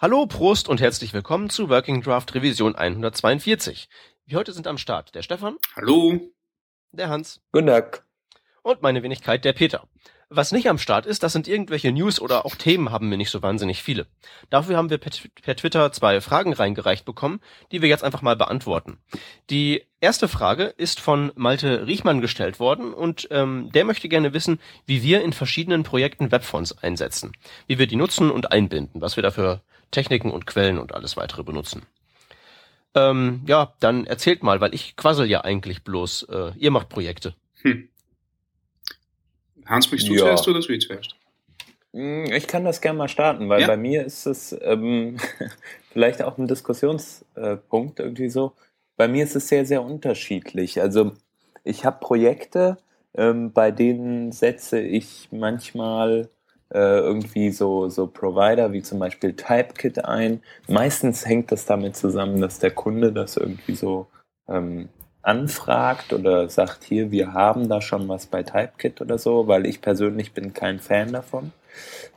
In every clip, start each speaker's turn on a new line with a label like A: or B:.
A: Hallo, Prost und herzlich willkommen zu Working Draft Revision 142. Wir heute sind am Start der Stefan.
B: Hallo.
A: Der Hans.
C: Guten Tag.
A: Und meine Wenigkeit der Peter. Was nicht am Start ist, das sind irgendwelche News oder auch Themen haben wir nicht so wahnsinnig viele. Dafür haben wir per, per, Twitter zwei Fragen reingereicht bekommen, die wir jetzt einfach mal beantworten. Die erste Frage ist von Malte Riechmann gestellt worden und ähm, der möchte gerne wissen, wie wir in verschiedenen Projekten Webfonts einsetzen, wie wir die nutzen und einbinden, was wir dafür Techniken und Quellen und alles weitere benutzen. Ähm, ja, dann erzählt mal, weil ich quassel ja eigentlich bloß. Äh, ihr macht Projekte. Hm.
B: Hans, möchtest du ja. zuerst oder soll ich zuerst?
C: Hm, ich kann das gerne mal starten, weil ja. bei mir ist es ähm, vielleicht auch ein Diskussionspunkt irgendwie so. Bei mir ist es sehr, sehr unterschiedlich. Also ich habe Projekte, ähm, bei denen setze ich manchmal äh, irgendwie so, so Provider wie zum Beispiel Typekit ein. Meistens hängt das damit zusammen, dass der Kunde das irgendwie so ähm, anfragt oder sagt, hier, wir haben da schon was bei Typekit oder so, weil ich persönlich bin kein Fan davon.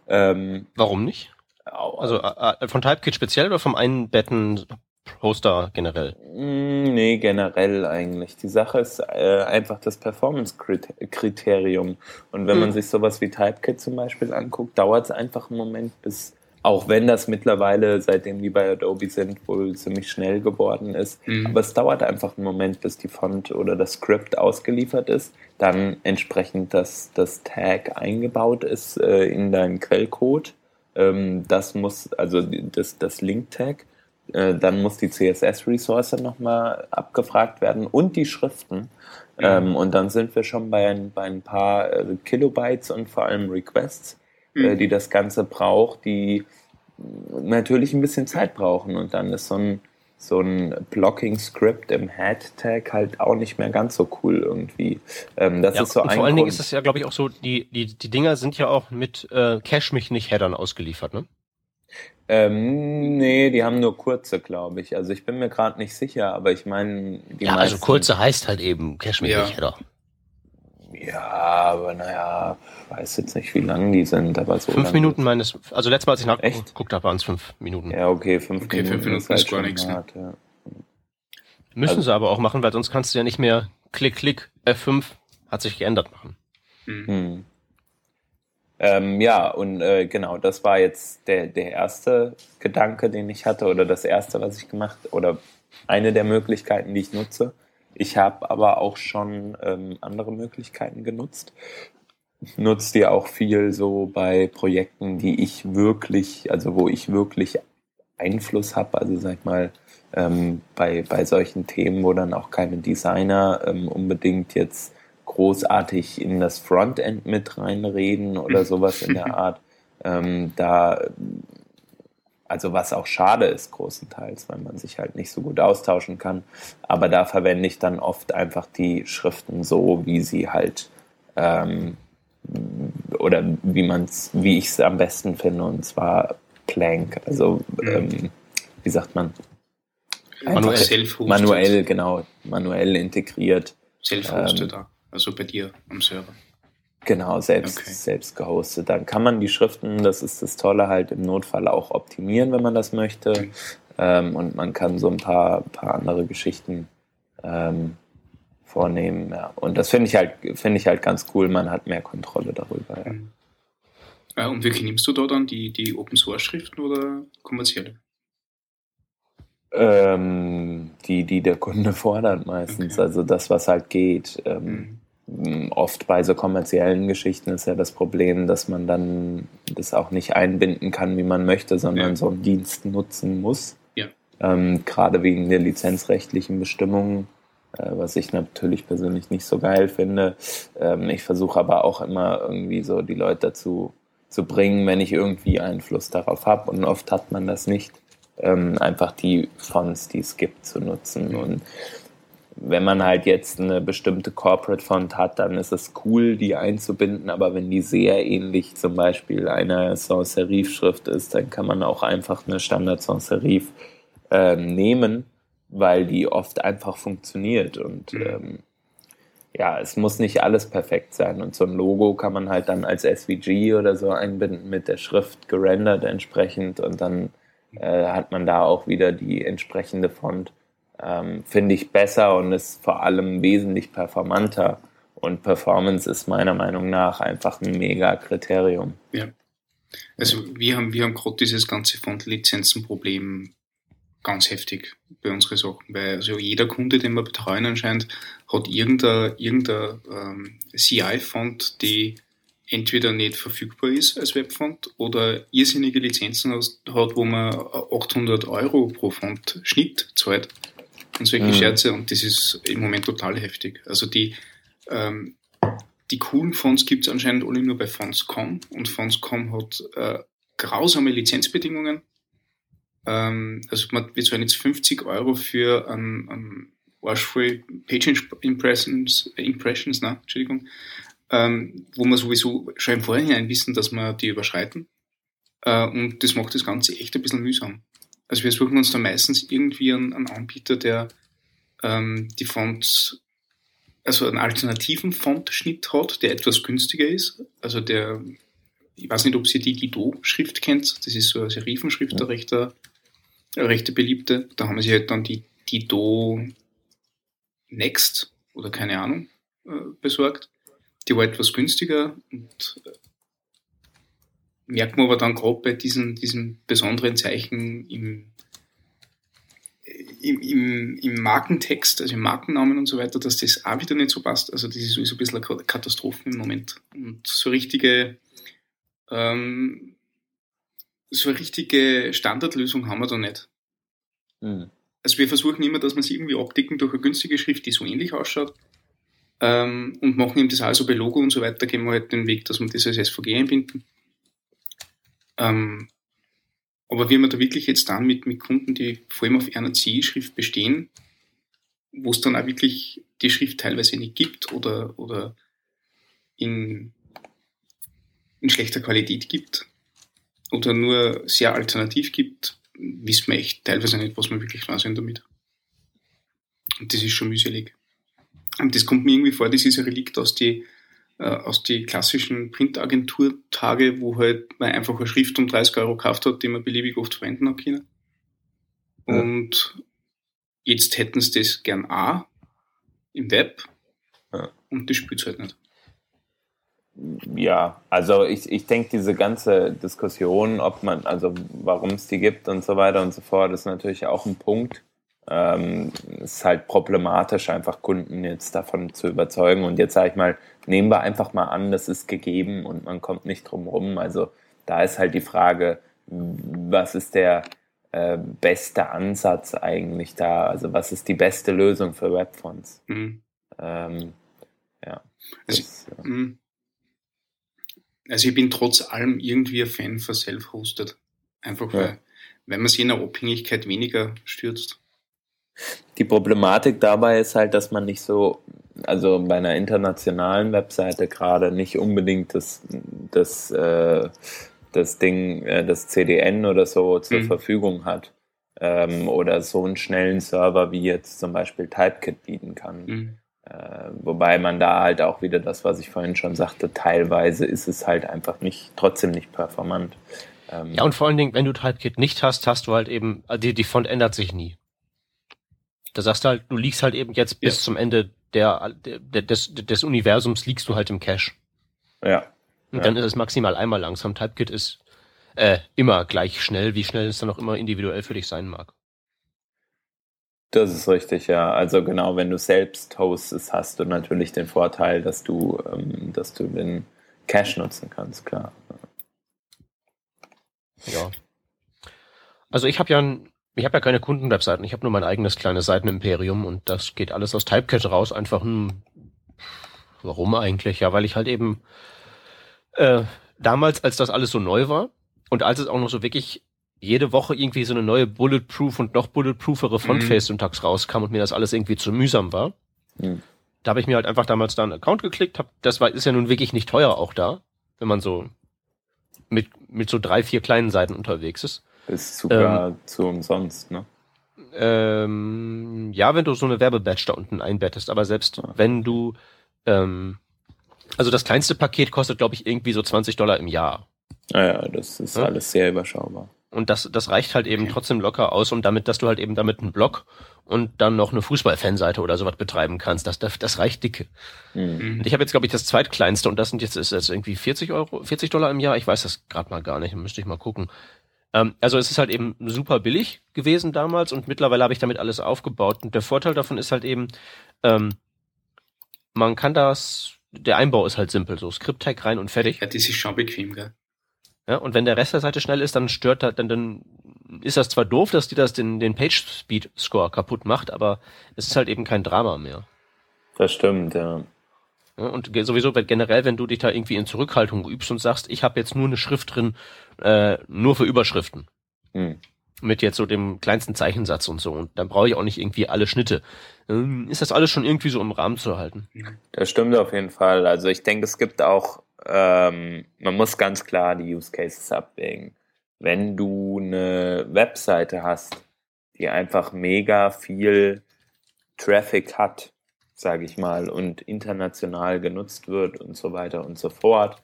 A: Ähm, Warum nicht? Also äh, äh, von Typekit speziell oder vom Einbetten Hoster generell?
C: Mm, nee, generell eigentlich. Die Sache ist äh, einfach das Performance-Kriterium. Und wenn hm. man sich sowas wie Typekit zum Beispiel anguckt, dauert es einfach einen Moment, bis auch wenn das mittlerweile, seitdem die bei Adobe sind, wohl ziemlich schnell geworden ist. Mhm. Aber es dauert einfach einen Moment, bis die Font oder das Script ausgeliefert ist, dann entsprechend das, das Tag eingebaut ist äh, in deinen Quellcode. Ähm, das muss, also das, das Link-Tag. Äh, dann muss die CSS-Ressource nochmal abgefragt werden und die Schriften. Mhm. Ähm, und dann sind wir schon bei ein, bei ein paar äh, Kilobytes und vor allem Requests äh, mhm. die das Ganze braucht, die natürlich ein bisschen Zeit brauchen und dann ist so ein so ein Blocking-Script im Head-Tag halt auch nicht mehr ganz so cool irgendwie.
A: Ähm, das ja, ist so ein vor allen Dingen ist es ja, glaube ich, auch so, die, die, die Dinger sind ja auch mit äh, Cache mich nicht Headern ausgeliefert, ne?
C: Ähm, nee, die haben nur kurze, glaube ich. Also ich bin mir gerade nicht sicher, aber ich meine,
A: die Ja, also kurze heißt halt eben mich ja. Header.
C: Ja, aber naja, weiß jetzt nicht, wie lang die sind, aber so.
A: Fünf Minuten meines, also letztes Mal, als ich nachgeguckt habe, waren es fünf Minuten.
C: Ja, okay, fünf okay, Minuten.
B: Fünf Minuten ist, halt gar nichts. Hart, ja.
A: Müssen also, sie aber auch machen, weil sonst kannst du ja nicht mehr Klick, Klick, F5 hat sich geändert machen.
C: Hm. Hm. Ähm, ja, und äh, genau, das war jetzt der, der erste Gedanke, den ich hatte, oder das erste, was ich gemacht, oder eine der Möglichkeiten, die ich nutze. Ich habe aber auch schon ähm, andere Möglichkeiten genutzt. Nutze die auch viel so bei Projekten, die ich wirklich, also wo ich wirklich Einfluss habe. Also sag mal, ähm, bei, bei solchen Themen, wo dann auch keine Designer ähm, unbedingt jetzt großartig in das Frontend mit reinreden oder sowas in der Art. Ähm, da also was auch schade ist großenteils, weil man sich halt nicht so gut austauschen kann. Aber da verwende ich dann oft einfach die Schriften so, wie sie halt ähm, oder wie man's, wie ich es am besten finde, und zwar Plank. Also mhm. ähm, wie sagt man?
B: Manuell.
C: Manuell, genau, manuell integriert.
B: Self-hosted, ähm, also bei dir am Server.
C: Genau, selbst, okay. selbst gehostet. Dann kann man die Schriften, das ist das Tolle, halt im Notfall auch optimieren, wenn man das möchte. Okay. Ähm, und man kann so ein paar, paar andere Geschichten ähm, vornehmen. Ja. Und das finde ich halt, finde ich halt ganz cool. Man hat mehr Kontrolle darüber. Ja. Mhm.
B: Ja, und wirklich nimmst du da dann die, die Open Source Schriften oder kommerzielle?
C: Ähm, die, die der Kunde fordert meistens. Okay. Also das, was halt geht. Ähm, mhm oft bei so kommerziellen Geschichten ist ja das Problem, dass man dann das auch nicht einbinden kann, wie man möchte, sondern ja. so einen Dienst nutzen muss.
B: Ja.
C: Ähm, gerade wegen der lizenzrechtlichen Bestimmungen, äh, was ich natürlich persönlich nicht so geil finde. Ähm, ich versuche aber auch immer irgendwie so die Leute dazu zu bringen, wenn ich irgendwie Einfluss darauf habe. Und oft hat man das nicht, ähm, einfach die Fonts, die es gibt, zu nutzen. Und wenn man halt jetzt eine bestimmte Corporate Font hat, dann ist es cool, die einzubinden, aber wenn die sehr ähnlich zum Beispiel einer Sans Serif Schrift ist, dann kann man auch einfach eine Standard Sans Serif äh, nehmen, weil die oft einfach funktioniert und mhm. ähm, ja, es muss nicht alles perfekt sein und so ein Logo kann man halt dann als SVG oder so einbinden mit der Schrift gerendert entsprechend und dann äh, hat man da auch wieder die entsprechende Font. Ähm, Finde ich besser und ist vor allem wesentlich performanter. Und Performance ist meiner Meinung nach einfach ein mega Kriterium.
B: Ja. Also wir haben, wir haben gerade dieses ganze Font-Lizenzen-Problem ganz heftig bei unseren Sachen, weil also jeder Kunde, den wir betreuen anscheinend, hat irgendeine, irgendeine ähm, CI-Font, die entweder nicht verfügbar ist als Webfont oder irrsinnige Lizenzen hat, wo man 800 Euro pro Font Schnitt zahlt und solche mhm. Scherze und das ist im Moment total heftig. Also die, ähm, die coolen Fonts gibt es anscheinend alle nur bei Fonts.com und Fonts.com hat äh, grausame Lizenzbedingungen. Ähm, also man, wir zahlen jetzt 50 Euro für ein, ein arschvoll Page Impressions, Impressions, na, Entschuldigung, ähm, wo wir sowieso schon im Vorhinein wissen, dass wir die überschreiten. Äh, und das macht das Ganze echt ein bisschen mühsam. Also wir suchen uns da meistens irgendwie einen, einen Anbieter, der ähm, die Fonts, also einen alternativen Fontschnitt hat, der etwas günstiger ist. Also der, ich weiß nicht, ob Sie die Guido-Schrift kennt. Das ist so eine Serifenschrift, eine rechte, rechte beliebte. Da haben Sie halt dann die Guido Next oder keine Ahnung äh, besorgt. Die war etwas günstiger und äh, merkt man aber dann gerade bei diesen, diesen besonderen Zeichen im, im, im, im Markentext, also im Markennamen und so weiter, dass das auch wieder nicht so passt. Also das ist sowieso ein bisschen eine Katastrophe im Moment. Und so richtige, ähm, so eine richtige Standardlösung haben wir da nicht. Mhm. Also wir versuchen immer, dass wir sie irgendwie abdecken durch eine günstige Schrift, die so ähnlich ausschaut, ähm, und machen ihm das also bei Logo und so weiter, gehen wir halt den Weg, dass wir das als SVG einbinden. Ähm, aber wie wir da wirklich jetzt dann mit, mit Kunden, die vor allem auf einer CI-Schrift bestehen, wo es dann auch wirklich die Schrift teilweise nicht gibt oder, oder in, in schlechter Qualität gibt oder nur sehr alternativ gibt, wissen wir echt teilweise nicht, was wir wirklich dran damit. Und das ist schon mühselig. Und das kommt mir irgendwie vor, das ist ein Relikt aus die, aus die klassischen Printagenturtage, wo halt man einfach eine Schrift um 30 Euro gekauft hat, die man beliebig oft verwenden hat können. Ja. Und jetzt hätten sie das gern auch im Web ja. und das spielt halt nicht.
C: Ja, also ich, ich denke, diese ganze Diskussion, ob man, also warum es die gibt und so weiter und so fort, ist natürlich auch ein Punkt ähm, ist halt problematisch, einfach Kunden jetzt davon zu überzeugen. Und jetzt sage ich mal, nehmen wir einfach mal an, das ist gegeben und man kommt nicht drum rum. Also da ist halt die Frage, was ist der äh, beste Ansatz eigentlich da? Also was ist die beste Lösung für Webfonts? Mhm. Ähm, ja.
B: Also, das, ja. Mhm. also, ich bin trotz allem irgendwie ein Fan für Self-Hosted. Einfach weil, ja. weil man sich in der Abhängigkeit weniger stürzt.
C: Die Problematik dabei ist halt, dass man nicht so, also bei einer internationalen Webseite gerade nicht unbedingt das, das, äh, das Ding, äh, das CDN oder so zur mhm. Verfügung hat. Ähm, oder so einen schnellen Server wie jetzt zum Beispiel Typekit bieten kann. Mhm. Äh, wobei man da halt auch wieder das, was ich vorhin schon sagte, teilweise ist es halt einfach nicht, trotzdem nicht performant.
A: Ähm, ja, und vor allen Dingen, wenn du Typekit nicht hast, hast du halt eben, die, die Font ändert sich nie. Da sagst du halt, du liegst halt eben jetzt bis ja. zum Ende der, der, des, des Universums liegst du halt im Cache.
C: Ja.
A: Und ja. dann ist es maximal einmal langsam. Typekit ist äh, immer gleich schnell, wie schnell es dann auch immer individuell für dich sein mag.
C: Das ist richtig, ja. Also genau, wenn du selbst hostest, hast du natürlich den Vorteil, dass du, ähm, dass du den Cache nutzen kannst, klar.
A: Ja. Also ich habe ja ein ich habe ja keine Kundenwebseiten, ich habe nur mein eigenes kleines Seitenimperium und das geht alles aus Typekit raus. Einfach, hm, warum eigentlich? Ja, weil ich halt eben äh, damals, als das alles so neu war und als es auch noch so wirklich jede Woche irgendwie so eine neue Bulletproof und noch bulletproofere Frontface-Syntax mhm. rauskam und mir das alles irgendwie zu mühsam war, mhm. da habe ich mir halt einfach damals da einen Account geklickt, hab, das war, ist ja nun wirklich nicht teuer auch da, wenn man so mit, mit so drei, vier kleinen Seiten unterwegs ist.
C: Ist sogar ähm, zu umsonst, ne?
A: Ähm, ja, wenn du so eine Werbebadge da unten einbettest, aber selbst ja. wenn du, ähm, also das kleinste Paket kostet, glaube ich, irgendwie so 20 Dollar im Jahr.
C: Naja, das ist ja? alles sehr überschaubar.
A: Und das, das reicht halt eben trotzdem locker aus, um damit, dass du halt eben damit einen Blog und dann noch eine Fußballfanseite oder sowas betreiben kannst. Das, das, das reicht dicke.
C: Mhm.
A: Und ich habe jetzt, glaube ich, das zweitkleinste und das sind jetzt, ist jetzt irgendwie 40 Euro, 40 Dollar im Jahr. Ich weiß das gerade mal gar nicht, müsste ich mal gucken. Ähm, also es ist halt eben super billig gewesen damals und mittlerweile habe ich damit alles aufgebaut. Und der Vorteil davon ist halt eben, ähm, man kann das, der Einbau ist halt simpel, so Script-Tag rein und fertig.
B: Ja, das ist schon bequem, gell?
A: Ja, und wenn der Rest der Seite schnell ist, dann stört da, dann, dann ist das zwar doof, dass die das den, den Page-Speed-Score kaputt macht, aber es ist halt eben kein Drama mehr.
C: Das stimmt, ja.
A: Ja, und sowieso generell, wenn du dich da irgendwie in Zurückhaltung übst und sagst, ich habe jetzt nur eine Schrift drin, äh, nur für Überschriften.
C: Hm.
A: Mit jetzt so dem kleinsten Zeichensatz und so. Und dann brauche ich auch nicht irgendwie alle Schnitte. Ähm, Ist das alles schon irgendwie so im Rahmen zu halten?
C: Das stimmt auf jeden Fall. Also ich denke, es gibt auch, ähm, man muss ganz klar die Use Cases abwägen. Wenn du eine Webseite hast, die einfach mega viel Traffic hat, sage ich mal, und international genutzt wird und so weiter und so fort,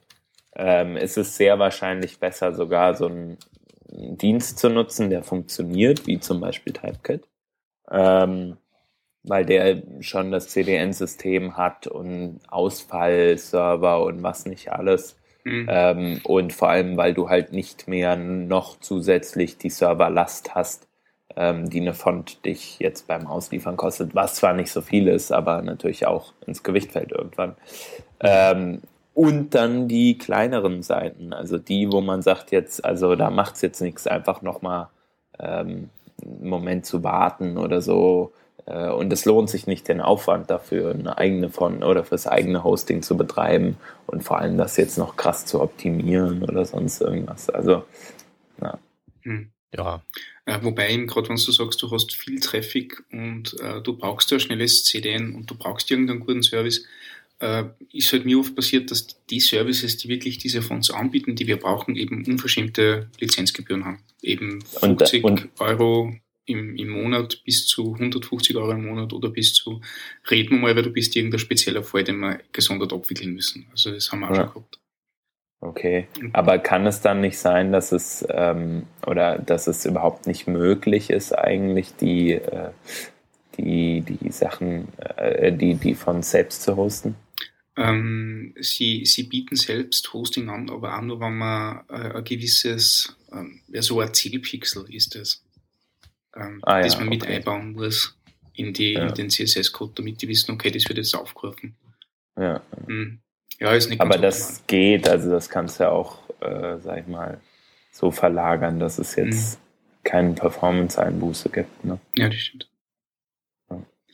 C: ähm, ist es sehr wahrscheinlich besser, sogar so einen Dienst zu nutzen, der funktioniert, wie zum Beispiel Typekit. Ähm, weil der schon das CDN-System hat und Ausfallserver und was nicht alles.
B: Mhm.
C: Ähm, und vor allem, weil du halt nicht mehr noch zusätzlich die Serverlast hast, ähm, die eine Font dich jetzt beim Ausliefern kostet, was zwar nicht so viel ist, aber natürlich auch ins Gewicht fällt irgendwann. Ähm, und dann die kleineren Seiten, also die, wo man sagt jetzt, also da macht es jetzt nichts, einfach nochmal ähm, einen Moment zu warten oder so. Äh, Und es lohnt sich nicht, den Aufwand dafür, eine eigene von oder fürs eigene Hosting zu betreiben und vor allem das jetzt noch krass zu optimieren oder sonst irgendwas. Also,
B: Mhm.
A: Ja.
B: Äh, wobei eben gerade, wenn du sagst, du hast viel Traffic und äh, du brauchst ja ein schnelles CDN und du brauchst irgendeinen guten Service, äh, ist halt mir oft passiert, dass die Services, die wirklich diese Fonds anbieten, die wir brauchen, eben unverschämte Lizenzgebühren haben. Eben
C: Und-
B: 50
C: und-
B: Euro im, im Monat bis zu 150 Euro im Monat oder bis zu, reden wir mal, weil du bist irgendein spezieller Fall, den wir gesondert abwickeln müssen. Also das haben wir auch
C: Ja.
B: schon gehabt.
C: Okay. Aber kann es dann nicht sein, dass es ähm, oder dass es überhaupt nicht möglich ist, eigentlich die, äh, die, die Sachen, äh, die, die von selbst zu hosten?
B: Ähm, sie, sie bieten selbst Hosting an, aber auch nur, wenn man äh, ein gewisses, ähm, ja, so ein Zielpixel ist es, ähm,
C: Ah, ja,
B: das man mit
C: okay.
B: einbauen muss in, die,
C: Ja.
B: in den CSS-Code, damit die wissen, okay, das wird jetzt aufgerufen.
C: Ja.
B: Hm. Ja, ist nicht
C: Aber das geht, also das kannst du ja auch, äh, sag ich mal, so verlagern, dass es jetzt keine Performance-Einbuße gibt. Ne?
B: Ja, das stimmt.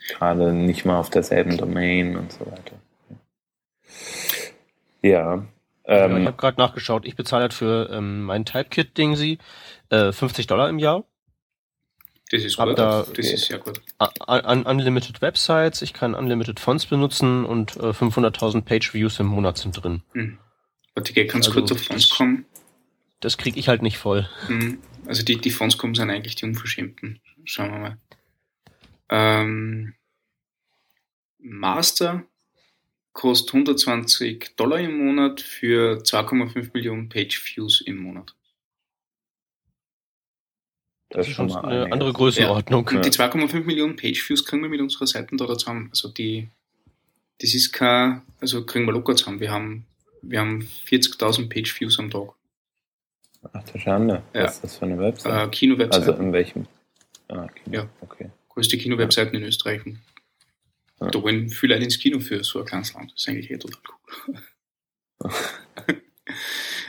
C: Gerade nicht mal auf derselben Domain und so weiter. Ja.
A: ja ich
C: Ähm,
A: habe gerade nachgeschaut. Ich bezahle halt für ähm, mein Typekit-Ding sie äh, 50 Dollar im Jahr.
B: Das ist gut.
A: da-
B: das ist sehr gut.
A: Un un unlimited Websites, ich kann unlimited Fonts benutzen und äh, 500.000 Page-Views im Monat sind drin.
B: Hm. Warte, geh ganz
A: Also,
B: kurz auf Fonts kommen.
A: Das kriege ich halt nicht voll.
B: Hm. Also die, die Fonts kommen sind eigentlich die Unverschämten. Schauen wir mal. Ähm, Master kostet 120 Dollar im Monat für 2,5 Millionen Page-Views im Monat.
A: Das ist schon
C: mal
A: eine andere Größenordnung.
B: Und die 2,5 Millionen Page-Views kriegen wir mit unserer Seiten da zusammen. Also die, das ist kein, also kriegen wir locker zusammen. Wir haben, wir haben 40.000 Page-Views am Tag.
C: Ach du Schande.
B: Ja.
C: Was ist das für eine Website?
B: Äh, Kino-Webseiten.
C: also in welchem? Ah, okay.
B: Ja.
C: Okay.
B: größte Kino-Webseiten in Österreich.
C: Ja.
B: Da wollen viele Leute ins Kino für so ein kleines Land. Das ist eigentlich eh total cool.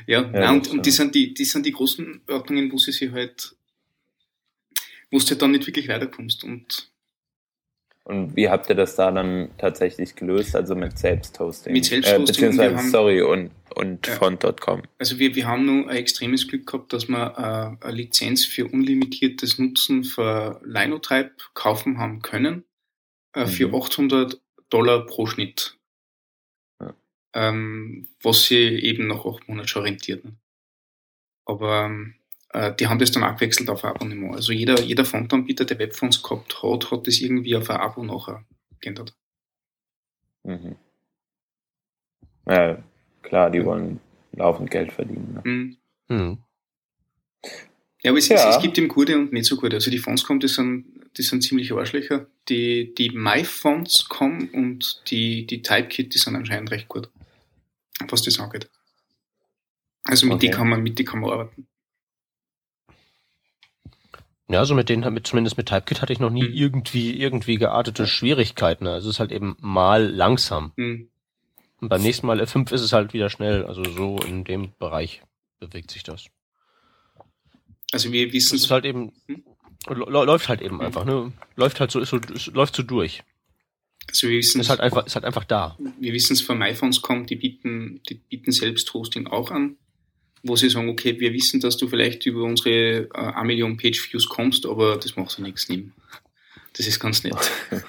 B: ja, nein,
C: das
B: und, und die sind die, die sind die großen Ordnungen, wo sie sich halt, wo du dann nicht wirklich weiterkommst. Und
C: Und wie habt ihr das da dann tatsächlich gelöst? Also mit Selbsthosting?
B: Mit Selbsthosting,
C: Äh, beziehungsweise,
B: haben-
C: sorry, und, und
B: Ja.
C: Font.com.
B: also wir, wir haben nur ein extremes Glück gehabt, dass wir äh, eine Lizenz für unlimitiertes Nutzen für Linotype kaufen haben können, äh, für
C: Mhm.
B: 800 Dollar pro Schnitt.
C: Ja.
B: Ähm, was sie eben nach acht Monaten schon rentiert. Ne? Aber ähm, äh, die haben das dann auch gewechselt auf ein Abonnement. Also jeder, jeder Fontanbieter, der Webfonts gehabt hat, hat das irgendwie auf ein Abo nachher geändert.
C: Mhm. Ja, klar, die wollen laufend Geld verdienen. Ne?
B: Mhm.
A: Hm.
B: Ja, aber es,
C: Ja.
B: es, es gibt eben gute und nicht so gute. Also die Fonts.com, die sind, die sind ziemlich Arschlöcher. Die, die MyFonts.com und die, die Typekit, die sind anscheinend recht gut. Was das angeht. Also mit
C: Okay.
B: die kann man, mit die kann man arbeiten.
A: Ja, also mit denen, mit, zumindest mit Typekit hatte ich noch nie
B: Mhm.
A: irgendwie, irgendwie geartete Schwierigkeiten. Also es ist halt eben mal langsam.
B: Hm.
A: Und beim nächsten Mal F5 ist es halt wieder schnell. Also so in dem Bereich bewegt sich das.
B: Also wir wissen
A: Es ist halt eben,
B: Hm?
A: lä- läuft halt eben einfach, ne? Läuft halt so, ist so, ist, läuft so durch.
B: also wir wissen
A: Ist halt einfach, ist halt einfach da.
B: wir wissen es von MyPhones.com, die bieten, die bieten selbst Hosting auch an, wo sie sagen, okay, wir wissen, dass du vielleicht über unsere äh, 1 Million Page Views kommst, aber das macht so nichts, nimm. Das ist ganz nett.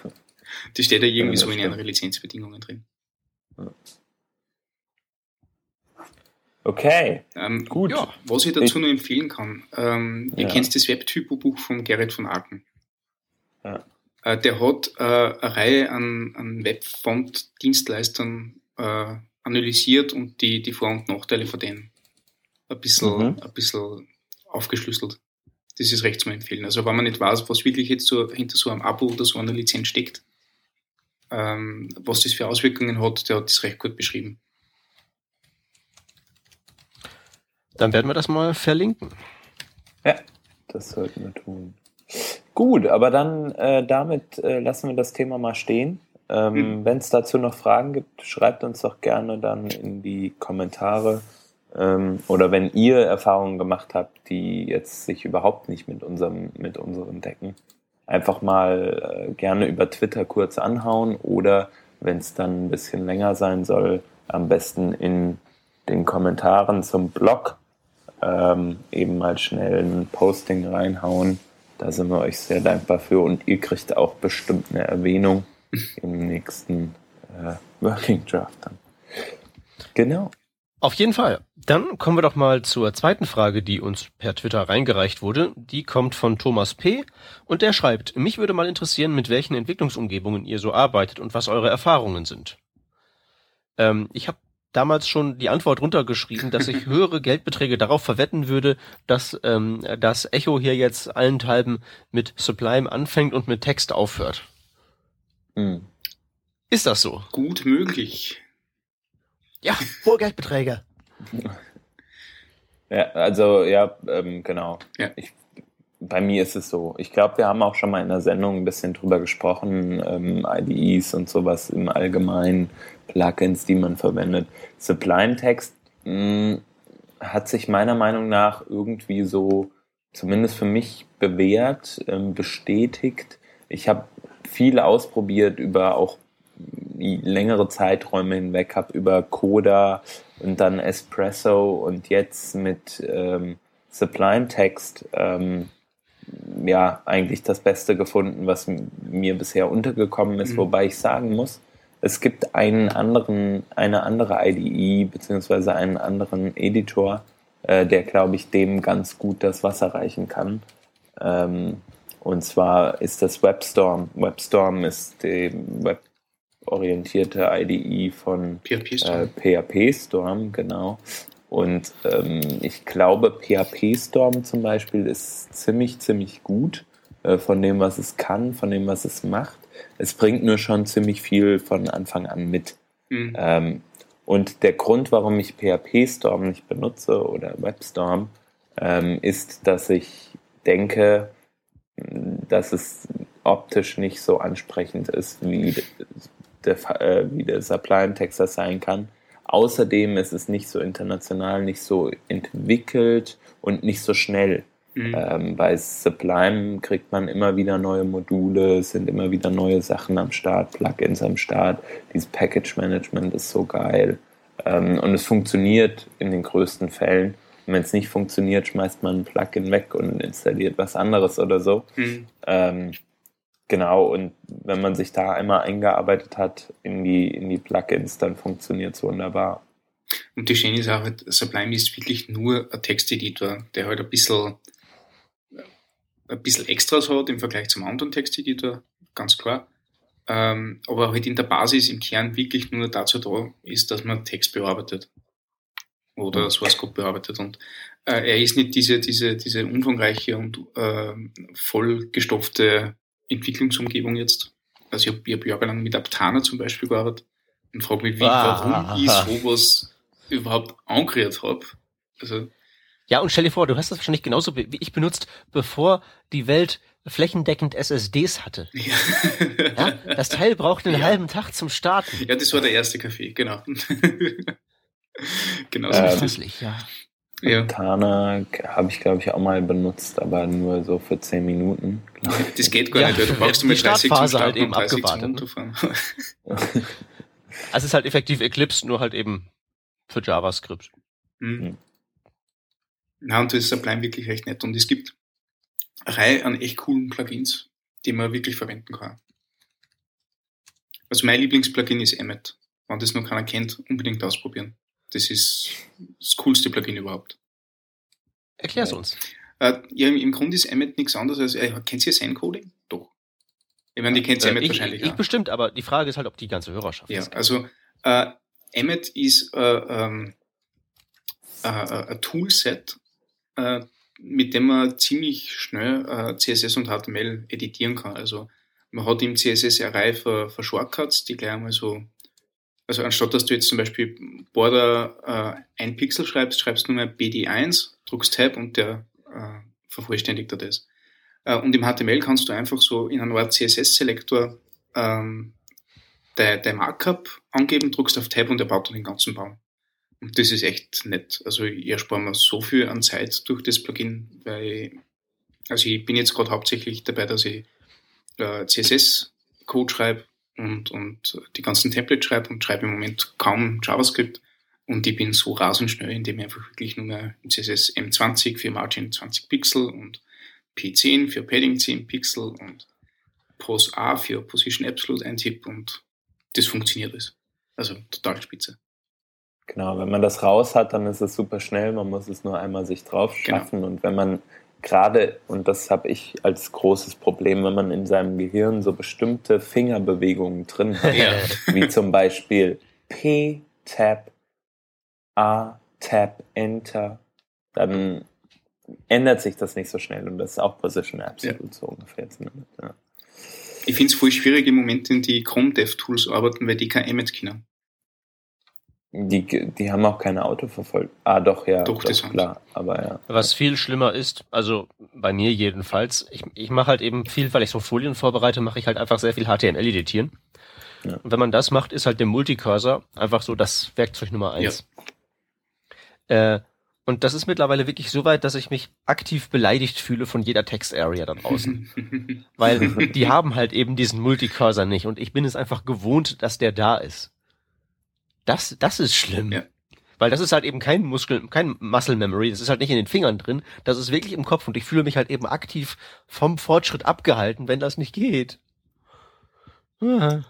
B: Das steht ja irgendwie
C: Ja,
B: so in ihren Lizenzbedingungen drin.
C: Okay,
B: Ähm,
C: Gut.
B: Ja, was ich dazu nur empfehlen kann, ähm, ihr
C: Ja.
B: kennt das Webtypo-Buch von Gerrit von Aken.
C: Ja.
B: Äh, der hat äh, eine Reihe an, an Webfont-Dienstleistern äh, analysiert und die, die Vor- und Nachteile von denen ein bisschen,
C: Mhm.
B: ein bisschen aufgeschlüsselt. Das ist recht zu empfehlen. Also wenn man nicht weiß, was wirklich jetzt so hinter so einem Abo oder so einer Lizenz steckt, ähm, was das für Auswirkungen hat, der hat das recht gut beschrieben.
A: Dann werden wir das mal verlinken.
C: ja, das sollten wir tun. Gut, aber dann äh, damit äh, lassen wir das Thema mal stehen. Ähm,
B: Mhm.
C: Wenn es dazu noch Fragen gibt, schreibt uns doch gerne dann in die Kommentare. Ähm, oder wenn ihr Erfahrungen gemacht habt, die jetzt sich überhaupt nicht mit unserem, mit unseren decken, einfach mal äh, gerne über Twitter kurz anhauen oder wenn es dann ein bisschen länger sein soll, am besten in den Kommentaren zum Blog ähm, eben mal schnell ein Posting reinhauen. Da sind wir euch sehr dankbar für und ihr kriegt auch bestimmt eine Erwähnung im nächsten äh, Working Draft dann. Genau.
A: Auf jeden Fall. Dann kommen wir doch mal zur zweiten Frage, die uns per Twitter reingereicht wurde. Die kommt von Thomas P. und der schreibt, mich würde mal interessieren, mit welchen Entwicklungsumgebungen ihr so arbeitet und was eure Erfahrungen sind. Ähm, ich habe damals schon die Antwort runtergeschrieben, dass ich höhere Geldbeträge darauf verwetten würde, dass ähm, das Echo hier jetzt allenthalben mit Sublime anfängt und mit Text aufhört.
C: Hm.
A: Ist das so?
B: Gut möglich.
A: Ja, hohe Geldbeträge.
C: Ja, also ja, ähm, genau.
B: Ja.
C: Ich, bei mir ist es so. Ich glaube, wir haben auch schon mal in der Sendung ein bisschen drüber gesprochen, ähm, IDEs und sowas im Allgemeinen, Plugins, die man verwendet. Sublime Text mh, hat sich meiner Meinung nach irgendwie so, zumindest für mich, bewährt, ähm, bestätigt. Ich habe viel ausprobiert über auch längere Zeiträume hinweg, habe über Coda und dann Espresso und jetzt mit ähm, Sublime Text ähm, ja eigentlich das Beste gefunden, was mir bisher untergekommen ist,
B: Mhm.
C: wobei ich sagen muss, es gibt einen anderen, eine andere IDE beziehungsweise einen anderen Editor, äh, der glaube ich dem ganz gut das Wasser reichen kann. Ähm, und zwar ist das WebStorm. WebStorm ist die weborientierte IDE von
B: PHP ist
C: äh, PHP Storm, genau. Und ähm, ich glaube, PHP Storm zum Beispiel ist ziemlich, ziemlich gut äh, von dem, was es kann, von dem, was es macht. Es bringt nur schon ziemlich viel von Anfang an mit.
B: Mhm.
C: Ähm, und der Grund, warum ich PHP Storm nicht benutze oder WebStorm, ähm, ist, dass ich denke, dass es optisch nicht so ansprechend ist, wie der, äh, wie der Sublime Text das sein kann. Außerdem ist es nicht so international, nicht so entwickelt und nicht so schnell.
B: Mhm.
C: Ähm, bei Sublime kriegt man immer wieder neue Module, sind immer wieder neue Sachen am Start, Plugins am Start. Dieses Package Management ist so geil. Ähm, und es funktioniert in den größten Fällen. Und wenn es nicht funktioniert, schmeißt man ein Plugin weg und installiert was anderes oder so.
B: Mhm.
C: Ähm, genau, und wenn man sich da einmal eingearbeitet hat in die, in die Plugins, dann funktioniert es wunderbar.
B: Und die schöne Sache, halt, Sublime ist wirklich nur ein Texteditor, der halt ein bisschen, ein bisschen Extras hat im Vergleich zum anderen Texteditor, ganz klar. Ähm, aber halt in der Basis im Kern wirklich nur dazu da ist, dass man Text bearbeitet. oder Source Code bearbeitet und äh, er ist nicht diese, diese, diese umfangreiche und äh, vollgestopfte Entwicklungsumgebung jetzt. Also ich habe hab jahrelang mit Aptana zum Beispiel gearbeitet und frage mich, wie,
A: Ah.
B: warum ich sowas überhaupt angerührt habe. Also,
A: Ja, und stell dir vor, du hast das wahrscheinlich genauso wie ich benutzt, bevor die Welt flächendeckend SSDs hatte.
B: ja.
A: Ja? Das Teil braucht einen
B: Ja.
A: halben Tag zum Starten.
B: ja, das war der erste Kaffee, genau. genau so.
A: Fasslich, ja.
B: Ja,
C: Tana habe ich, glaube ich, auch mal benutzt, aber nur so für 10 Minuten.
B: das geht gar
A: Ja,
B: nicht, weil du brauchst immer
A: die
B: 30 zum
A: Startphase
B: Starten
A: halt eben
B: und 30 zum? Runterfahren.
A: Also es ist halt effektiv Eclipse, nur halt eben für JavaScript.
B: Mhm.
C: Hm.
B: Na, und das ist Sublime wirklich recht nett. Und es gibt eine Reihe an echt coolen Plugins, die man wirklich verwenden kann. Also mein Lieblingsplugin ist Emmet. Wenn das noch keiner kennt, unbedingt ausprobieren. Das ist das coolste Plugin überhaupt.
A: Erklär's
C: Ja.
A: uns.
B: Äh, ja, im, im Grunde ist Emmet nichts anderes als, äh, kennt ihr Zen-Coding? Doch. Ich meine, die kennt
A: Äh,
B: Emmet
A: ich,
B: wahrscheinlich
A: ich
B: auch.
A: bestimmt, aber die Frage ist halt, ob die ganze Hörerschaft
B: Ja, also äh, Emmet ist äh, ähm, äh, äh, ein Toolset, äh, mit dem man ziemlich schnell äh, CSS und HTML editieren kann. Also man hat im CSS eine Reihe von, von Shortcuts, die gleich einmal so, also anstatt dass du jetzt zum Beispiel Border äh, ein Pixel schreibst, schreibst du nur mal BD1, druckst Tab und der äh, vervollständigt dir das. Äh, und im HTML kannst du einfach so in einer Art CSS-Selektor ähm, dein, dein Markup angeben, drückst auf Tab und er baut dann den ganzen Baum. Und das ist echt nett. Also ich erspare mir so viel an Zeit durch das Plugin, weil also ich bin jetzt gerade hauptsächlich dabei, dass ich äh, CSS-Code schreibe und, und die ganzen Templates schreibe und schreibe im Moment kaum JavaScript. Und ich bin so rasend schnell, indem ich einfach wirklich nur mehr CSS M20 für Margin 20 Pixel und P10 für Padding 10 Pixel und Pos A für Position Absolute eintipp und das funktioniert alles. Also total spitze.
C: Genau, wenn man das raus hat, dann ist es super schnell. Man muss es nur einmal sich drauf
B: Genau.
C: schaffen. Und wenn man gerade, und das habe ich als großes Problem, wenn man in seinem Gehirn so bestimmte Fingerbewegungen drin hat,
B: Ja.
C: wie zum Beispiel P, Tab, A, Tab, Enter, dann ändert sich das nicht so schnell. Und das ist auch Position Absolute so ungefähr. zumindest, Ja.
B: Ich finde es voll schwierig im Moment, in die Chrome DevTools arbeiten, weil die kein Emmet kennen.
C: Die, die haben auch keine Autoverfolgung. Ah, doch, ja.
B: Doch, das haben
C: klar. Aber ja.
A: Was viel schlimmer ist, also bei mir jedenfalls, ich, ich mache halt eben viel, weil ich so Folien vorbereite, mache ich halt einfach sehr viel HTML editieren.
C: Ja.
A: Und wenn man das macht, ist halt der Multicursor einfach so das Werkzeug Nummer eins. Äh, und das ist mittlerweile wirklich so weit, dass ich mich aktiv beleidigt fühle von jeder Text-Area da draußen. weil die haben halt eben diesen Multicursor nicht und ich bin es einfach gewohnt, dass der da ist. Das, das ist schlimm.
B: Ja.
A: Weil das ist halt eben kein Muskel, kein Muscle Memory, das ist halt nicht in den Fingern drin, das ist wirklich im Kopf und ich fühle mich halt eben aktiv vom Fortschritt abgehalten, wenn das nicht geht. Ah.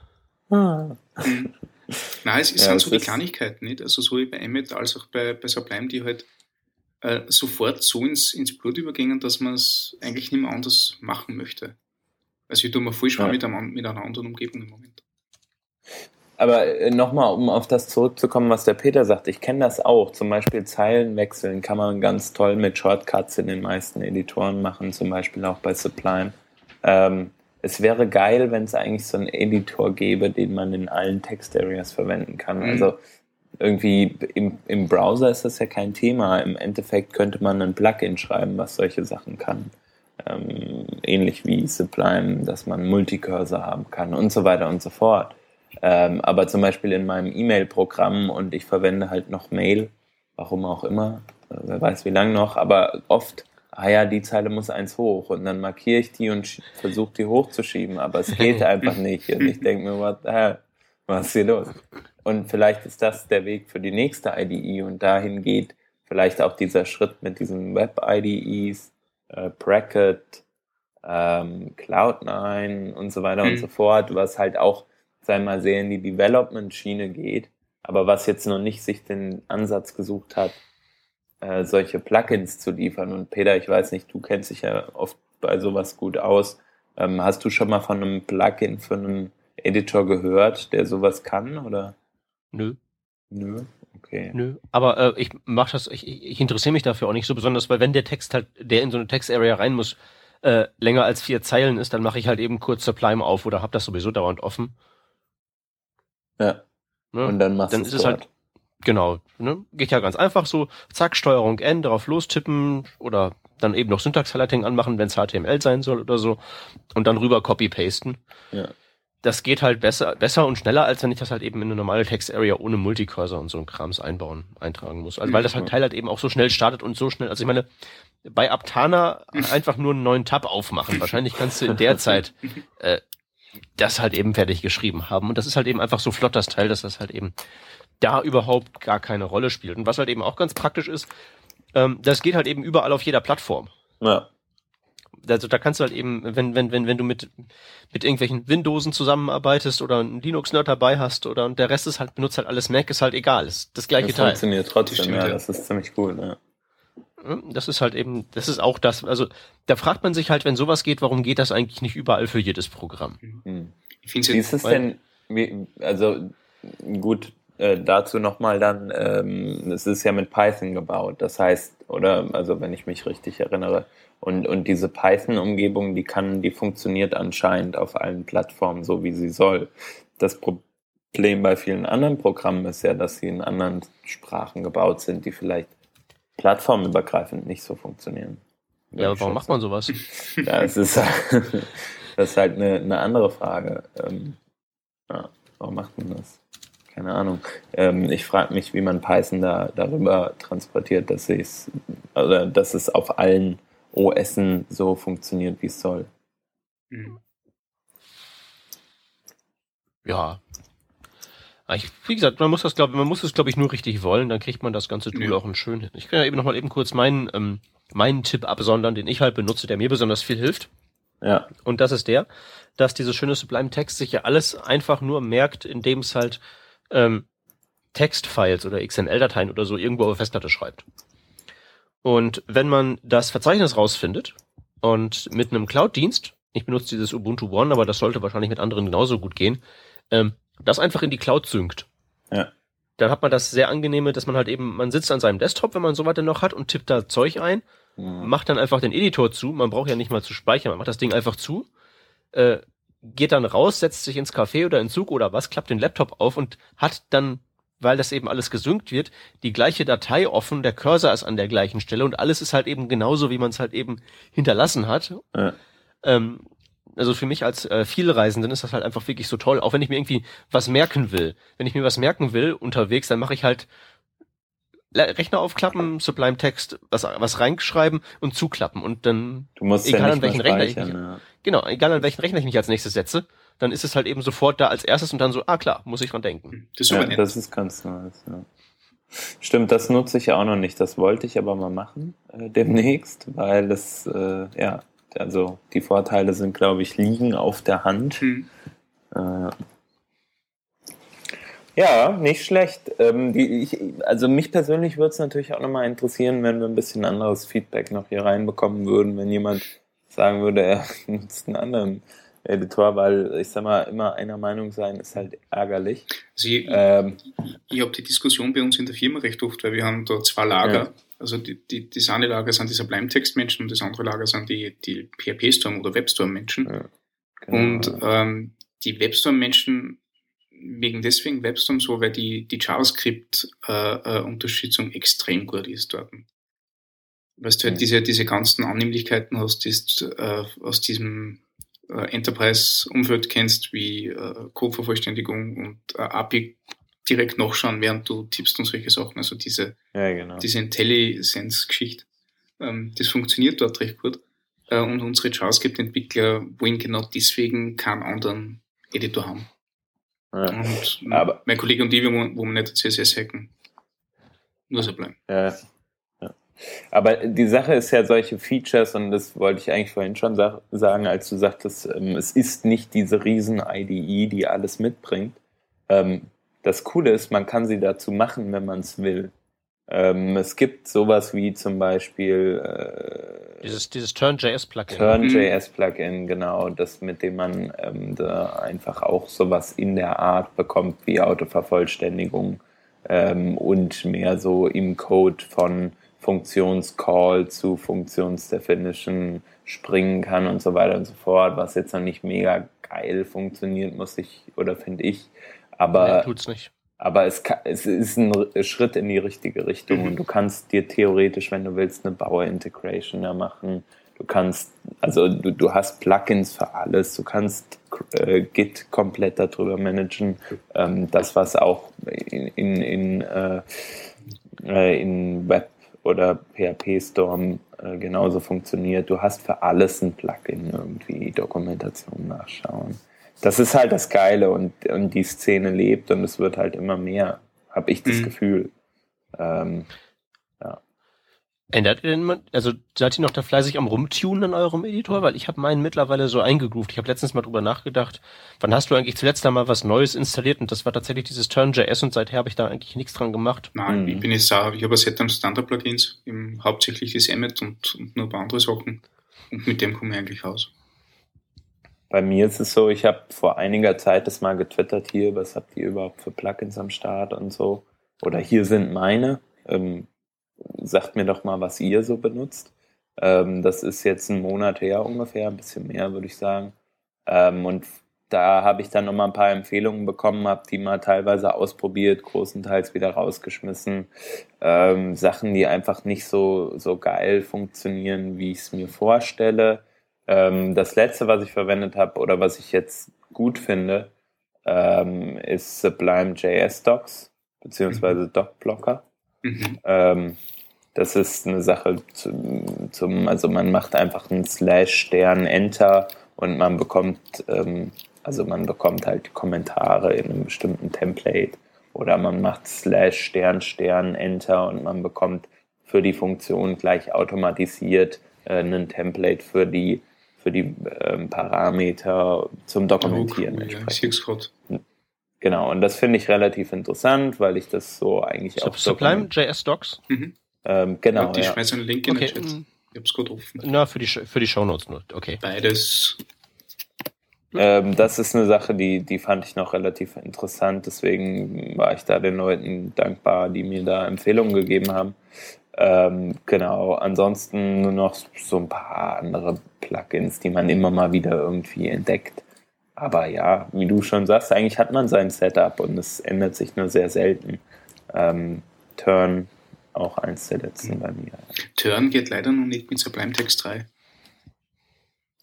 C: Ah.
B: Nein, es, es
C: Ja,
B: sind so die Kleinigkeiten, nicht? Also so wie bei Emmet als auch bei, bei Sublime, die halt äh, sofort so ins, ins Blut übergingen, dass man es eigentlich nicht mehr anders machen möchte. Also ich tue mir voll schwer
C: Ja.
B: mit, einem, mit einer anderen Umgebung im Moment.
C: Aber äh, nochmal, um auf das zurückzukommen, was der Peter sagt, ich kenne das auch. Zum Beispiel Zeilen wechseln kann man ganz toll mit Shortcuts in den meisten Editoren machen, zum Beispiel auch bei Sublime. Ähm, es wäre geil, wenn es eigentlich so einen Editor gäbe, den man in allen Text-Areas verwenden kann.
B: Mhm.
C: Also irgendwie im, im Browser ist das ja kein Thema. Im Endeffekt könnte man ein Plugin schreiben, was solche Sachen kann. Ähm, ähnlich wie Sublime, dass man Multicursor haben kann und so weiter und so fort. Ähm, aber zum Beispiel in meinem E-Mail-Programm und ich verwende halt noch Mail, warum auch immer, äh, wer weiß wie lang noch, aber oft, ah ja, die Zeile muss eins hoch und dann markiere ich die und versuche die hochzuschieben, aber es geht einfach nicht und ich denke mir, what the hell, was ist hier los? Und vielleicht ist das der Weg für die nächste IDE und dahin geht vielleicht auch dieser Schritt mit diesen Web-IDEs, äh, Bracket, ähm, Cloud9 und so weiter und
B: Mhm.
C: so fort, was halt auch, sei mal, sehr in die Development-Schiene geht, aber was jetzt noch nicht sich den Ansatz gesucht hat, äh, solche Plugins zu liefern. Und Peter, ich weiß nicht, du kennst dich ja oft bei sowas gut aus. Ähm, hast du schon mal von einem Plugin für einen Editor gehört, der sowas kann, oder?
A: Nö.
C: Nö. okay.
A: Nö, aber äh, ich mach das, ich, ich interessiere mich dafür auch nicht so besonders, weil wenn der Text halt, der in so eine Text-Area rein muss, äh, länger als vier Zeilen ist, dann mache ich halt eben kurz Sublime auf oder hab das sowieso dauernd offen.
C: Ja.
A: Ne?
C: Und dann machst
A: dann
C: du
A: ist es halt, genau, ne? geht ja ganz einfach so, zack, Steuerung N, darauf lostippen oder dann eben noch Syntax-Highlighting anmachen, wenn es HTML sein soll oder so und dann rüber copy-pasten.
C: Ja.
A: Das geht halt besser, besser und schneller, als wenn ich das halt eben in eine normale Text-Area ohne Multicursor und so ein Krams einbauen, eintragen muss. Also weil das halt Teil halt eben auch so schnell startet und so schnell, also ich meine, bei Aptana einfach nur einen neuen Tab aufmachen. Wahrscheinlich kannst du in der Zeit äh, das halt eben fertig geschrieben haben. Und das ist halt eben einfach so flott, das Teil, dass das halt eben da überhaupt gar keine Rolle spielt. Und was halt eben auch ganz praktisch ist, ähm, das geht halt eben überall auf jeder Plattform.
C: Ja.
A: Also da kannst du halt eben, wenn, wenn, wenn, wenn du mit, mit irgendwelchen Windowsen zusammenarbeitest oder einen Linux-Nerd dabei hast oder und der Rest ist halt, benutzt halt alles Mac, ist halt egal. Ist das gleiche
C: Das
A: Teil.
C: funktioniert trotzdem, ja. das ist ziemlich cool, ja.
A: Das ist halt eben, das ist auch das, also da fragt man sich halt, wenn sowas geht, warum geht das eigentlich nicht überall für jedes Programm?
C: Hm.
B: Finde
C: Wie ist es denn, wie, also gut, äh, dazu nochmal dann, ähm, es ist ja mit Python gebaut, das heißt, oder, also wenn ich mich richtig erinnere, und, und diese Python-Umgebung, die kann, die funktioniert anscheinend auf allen Plattformen so, wie sie soll. Das Problem bei vielen anderen Programmen ist ja, dass sie in anderen Sprachen gebaut sind, die vielleicht plattformübergreifend nicht so funktionieren.
A: Ja, aber warum macht man sowas?
C: Ja, es ist, das ist halt eine, eine andere Frage. Ähm, ja, warum macht man das? Keine Ahnung. Ähm, ich frage mich, wie man Python da darüber transportiert, dass es oder dass es auf allen OSen so funktioniert, wie es soll.
B: Mhm.
A: Ja. Aber Ich, wie gesagt, man muss das, glaube man muss es, glaube ich, nur richtig wollen, dann kriegt man das ganze Tool
B: Ja.
A: auch ein schön hin. Ich kann ja eben noch mal eben kurz meinen, ähm, meinen Tipp absondern, den ich halt benutze, der mir besonders viel hilft.
C: Ja,
A: Und das ist der, dass dieses schöne Sublime Text sich ja alles einfach nur merkt, indem es halt ähm, Textfiles oder XML-Dateien oder so irgendwo auf der Festplatte schreibt. Und wenn man das Verzeichnis rausfindet und mit einem Cloud-Dienst, ich benutze dieses Ubuntu One, aber das sollte wahrscheinlich mit anderen genauso gut gehen, ähm, das einfach in die Cloud synkt.
C: Ja.
A: Dann hat man das sehr angenehme, dass man halt eben, man sitzt an seinem Desktop, wenn man so weit denn noch hat und tippt da Zeug ein
C: Mhm.
A: macht dann einfach den Editor zu. Man braucht ja nicht mal zu speichern. Man macht das Ding einfach zu, äh, geht dann raus, setzt sich ins Café oder in Zug oder was, klappt den Laptop auf und hat dann, weil das eben alles gesynkt wird, die gleiche Datei offen. Der Cursor ist an der gleichen Stelle und alles ist halt eben genauso, wie man es halt eben hinterlassen hat.
C: Ja.
A: Ähm, also für mich als äh, Vielreisenden ist das halt einfach wirklich so toll. Auch wenn ich mir irgendwie was merken will. Wenn ich mir was merken will unterwegs, dann mache ich halt Rechner aufklappen, Sublime Text, was, was reinschreiben und zuklappen und dann,
C: Du musst
A: Egal
C: ja
A: an welchen Rechner ich mich-
C: ja.
A: genau, egal an welchen Rechner ich mich als nächstes setze, dann ist es halt eben sofort da als erstes und dann so, ah klar, muss ich dran denken.
B: Das ist
C: Ja, das ist ganz nice. Ja. Stimmt, das nutze ich ja auch noch nicht. Das wollte ich aber mal machen äh, demnächst, weil es, äh, ja, also die Vorteile sind, glaube ich, liegen auf der Hand.
B: Mhm.
C: Äh, ja, nicht schlecht. Ähm, die, ich, also mich persönlich würde es natürlich auch nochmal interessieren, wenn wir ein bisschen anderes Feedback noch hier reinbekommen würden, wenn jemand sagen würde, er nutzt einen anderen Editor, weil ich sag mal, immer einer Meinung sein ist halt ärgerlich.
B: Also ich,
C: Ähm,
B: ich habe die Diskussion bei uns in der Firma recht oft, weil wir haben da zwei Lager.
C: Ja.
B: Also die, die, das eine Lager sind die Sublime-Text-Menschen und das andere Lager sind die, die PHP-Storm- oder Webstorm-Menschen.
C: Ja, genau.
B: Und ähm, die Webstorm-Menschen wegen deswegen Webstorm so, weil die, die JavaScript-Unterstützung extrem gut ist dort. Weil du halt
C: Mhm.
B: diese, diese ganzen Annehmlichkeiten hast, die du äh, aus diesem äh, Enterprise-Umfeld kennst, wie äh, Codevervollständigung und äh, API direkt nachschauen, während du tippst und solche Sachen. Also diese,
C: ja, genau.
B: diese IntelliSense-Geschichte. Ähm, das funktioniert dort recht gut. Äh, und unsere JavaScript-Entwickler wollen genau deswegen keinen anderen Editor haben.
C: Ja.
B: Und
C: Aber-
B: mein Kollege und ich, wir, wo wir nicht CSS hacken, nur so bleiben.
C: Ja. Aber die Sache ist ja solche Features, und das wollte ich eigentlich vorhin schon sa sagen, als du sagtest, ähm, es ist nicht diese riesen IDE, die alles mitbringt. Ähm, das Coole ist, man kann sie dazu machen, wenn man es will. Ähm, es gibt sowas wie zum Beispiel äh,
A: Dieses, dieses Turn.js-Plugin.
C: Turn.js-Plugin, genau, das mit dem man ähm, da einfach auch sowas in der Art bekommt wie Autovervollständigung ähm, und mehr so im Code von Funktionscall zu Funktionsdefinition springen kann und so weiter und so fort, was jetzt noch nicht mega geil funktioniert, muss ich oder finde ich. Aber,
A: Nee, tut's nicht.
C: aber es, kann, es ist ein Schritt in die richtige Richtung
B: Mhm.
C: und du kannst dir theoretisch, wenn du willst, eine Bauer-Integration da machen. Du kannst, also du, du hast Plugins für alles, du kannst äh, Git komplett darüber managen. Ähm, das, was auch in, in, in, äh, äh, in Web oder PHP Storm äh, genauso funktioniert. Du hast für alles ein Plugin irgendwie, Dokumentation nachschauen. Das ist halt das Geile und, und die Szene lebt und es wird halt immer mehr, habe ich das
B: Mhm.
C: Gefühl. Ähm,
A: Ändert ihr denn, mal- also seid ihr noch da fleißig am Rumtunen an eurem Editor? Weil ich habe meinen mittlerweile so eingegroovt. Ich habe letztens mal drüber nachgedacht, wann hast du eigentlich zuletzt da mal was Neues installiert? Und das war tatsächlich dieses Turn.js und seither habe ich da eigentlich nichts dran gemacht.
B: Nein,
C: Mhm.
B: ich bin jetzt sauer. Ich habe seit dem Standard-Plugins, hauptsächlich das Emmet und, und nur ein paar andere Sachen. Und mit dem komme ich eigentlich aus.
C: Bei mir ist es so, ich habe vor einiger Zeit das mal getwittert hier, was habt ihr überhaupt für Plugins am Start und so. Oder hier sind meine. Ähm, sagt mir doch mal, was ihr so benutzt. Ähm, das ist jetzt ein Monat her ungefähr, ein bisschen mehr, würde ich sagen. Ähm, und da habe ich dann nochmal ein paar Empfehlungen bekommen, habe die mal teilweise ausprobiert, großenteils wieder rausgeschmissen. Ähm, Sachen, die einfach nicht so, so geil funktionieren, wie ich es mir vorstelle. Ähm, das letzte, was ich verwendet habe oder was ich jetzt gut finde, ähm, ist Sublime JS Docs beziehungsweise Docblocker.
B: Mhm.
C: Ähm, das ist eine Sache zum, zum, also man macht einfach einen Slash Stern Enter und man bekommt, ähm, also man bekommt halt Kommentare in einem bestimmten Template oder man macht Slash Stern Stern Enter und man bekommt für die Funktion gleich automatisiert äh, ein Template für die für die ähm, Parameter zum Dokumentieren
B: Oh, cool, ja,
C: entsprechend.
B: gerade.
C: Genau, und das finde ich relativ interessant, weil ich das so eigentlich auch
A: Sub Sublime JS Docs?
B: Mhm.
C: Ähm, genau,
B: Warte, ich
C: ja.
B: schmeiße einen Link in
A: Okay.
B: den Chat.
A: mm,
B: Ich habe es gerade offen.
A: Na, für die, für die Shownotes nur. Okay.
B: Beides.
C: Ähm, das ist eine Sache, die, die fand ich noch relativ interessant. Deswegen war ich da den Leuten dankbar, die mir da Empfehlungen gegeben haben. Ähm, genau, ansonsten nur noch so ein paar andere Plugins, die man immer mal wieder irgendwie entdeckt. Aber ja, wie du schon sagst, eigentlich hat man sein Setup und es ändert sich nur sehr selten. Ähm, Turn, auch eins der letzten bei mir.
B: Turn geht leider noch nicht mit Sublime Text 3,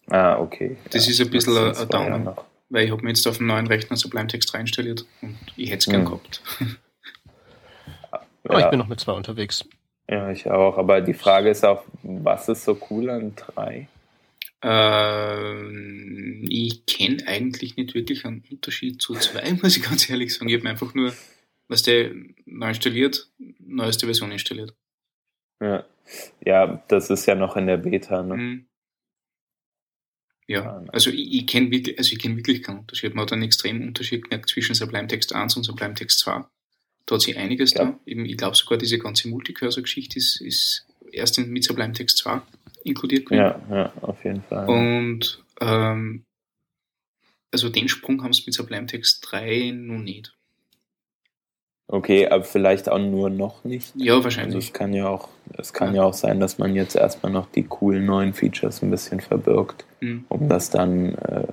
C: Ah, okay.
B: Das ist ein bisschen ein
C: zwei
B: Downer.
C: noch.
B: weil ich habe mir jetzt auf dem neuen Rechner Sublime Text 3 installiert und ich hätte es gern
C: Mhm.
B: gehabt.
A: Oh,
C: Ja.
A: ich bin noch mit zwei unterwegs.
C: Ja, ich auch. Aber die Frage ist auch, was ist so cool an 3?
B: Ähm, ich kenne eigentlich nicht wirklich einen Unterschied zu 2, muss ich ganz ehrlich sagen. Ich habe mir einfach nur, was der neu installiert, neueste Version installiert.
C: Ja. ja, das ist ja noch in der Beta. Ne?
B: Mhm.
C: Ah,
B: Ja,
C: nice.
B: also ich, ich kenne wirklich, also ich kenne wirklich keinen Unterschied. Man hat einen extremen Unterschied gemerkt zwischen Sublime Text 1 und Sublime Text 2. Da hat sich einiges
C: Ja.
B: da. Eben, ich glaube sogar diese ganze Multicursor-Geschichte ist, ist erst in, mit Sublime Text 2 inkludiert gewesen.
C: Ja, ja, auf jeden Fall.
B: Und ähm, also den Sprung haben sie mit Sublime Text 3 noch nicht.
C: Okay, aber vielleicht auch nur noch nicht.
B: Ja,
C: Also
B: wahrscheinlich.
C: es kann ja auch, es kann ja auch sein, dass man jetzt erstmal noch die coolen neuen Features ein bisschen verbirgt,
B: Mhm.
C: um das dann äh,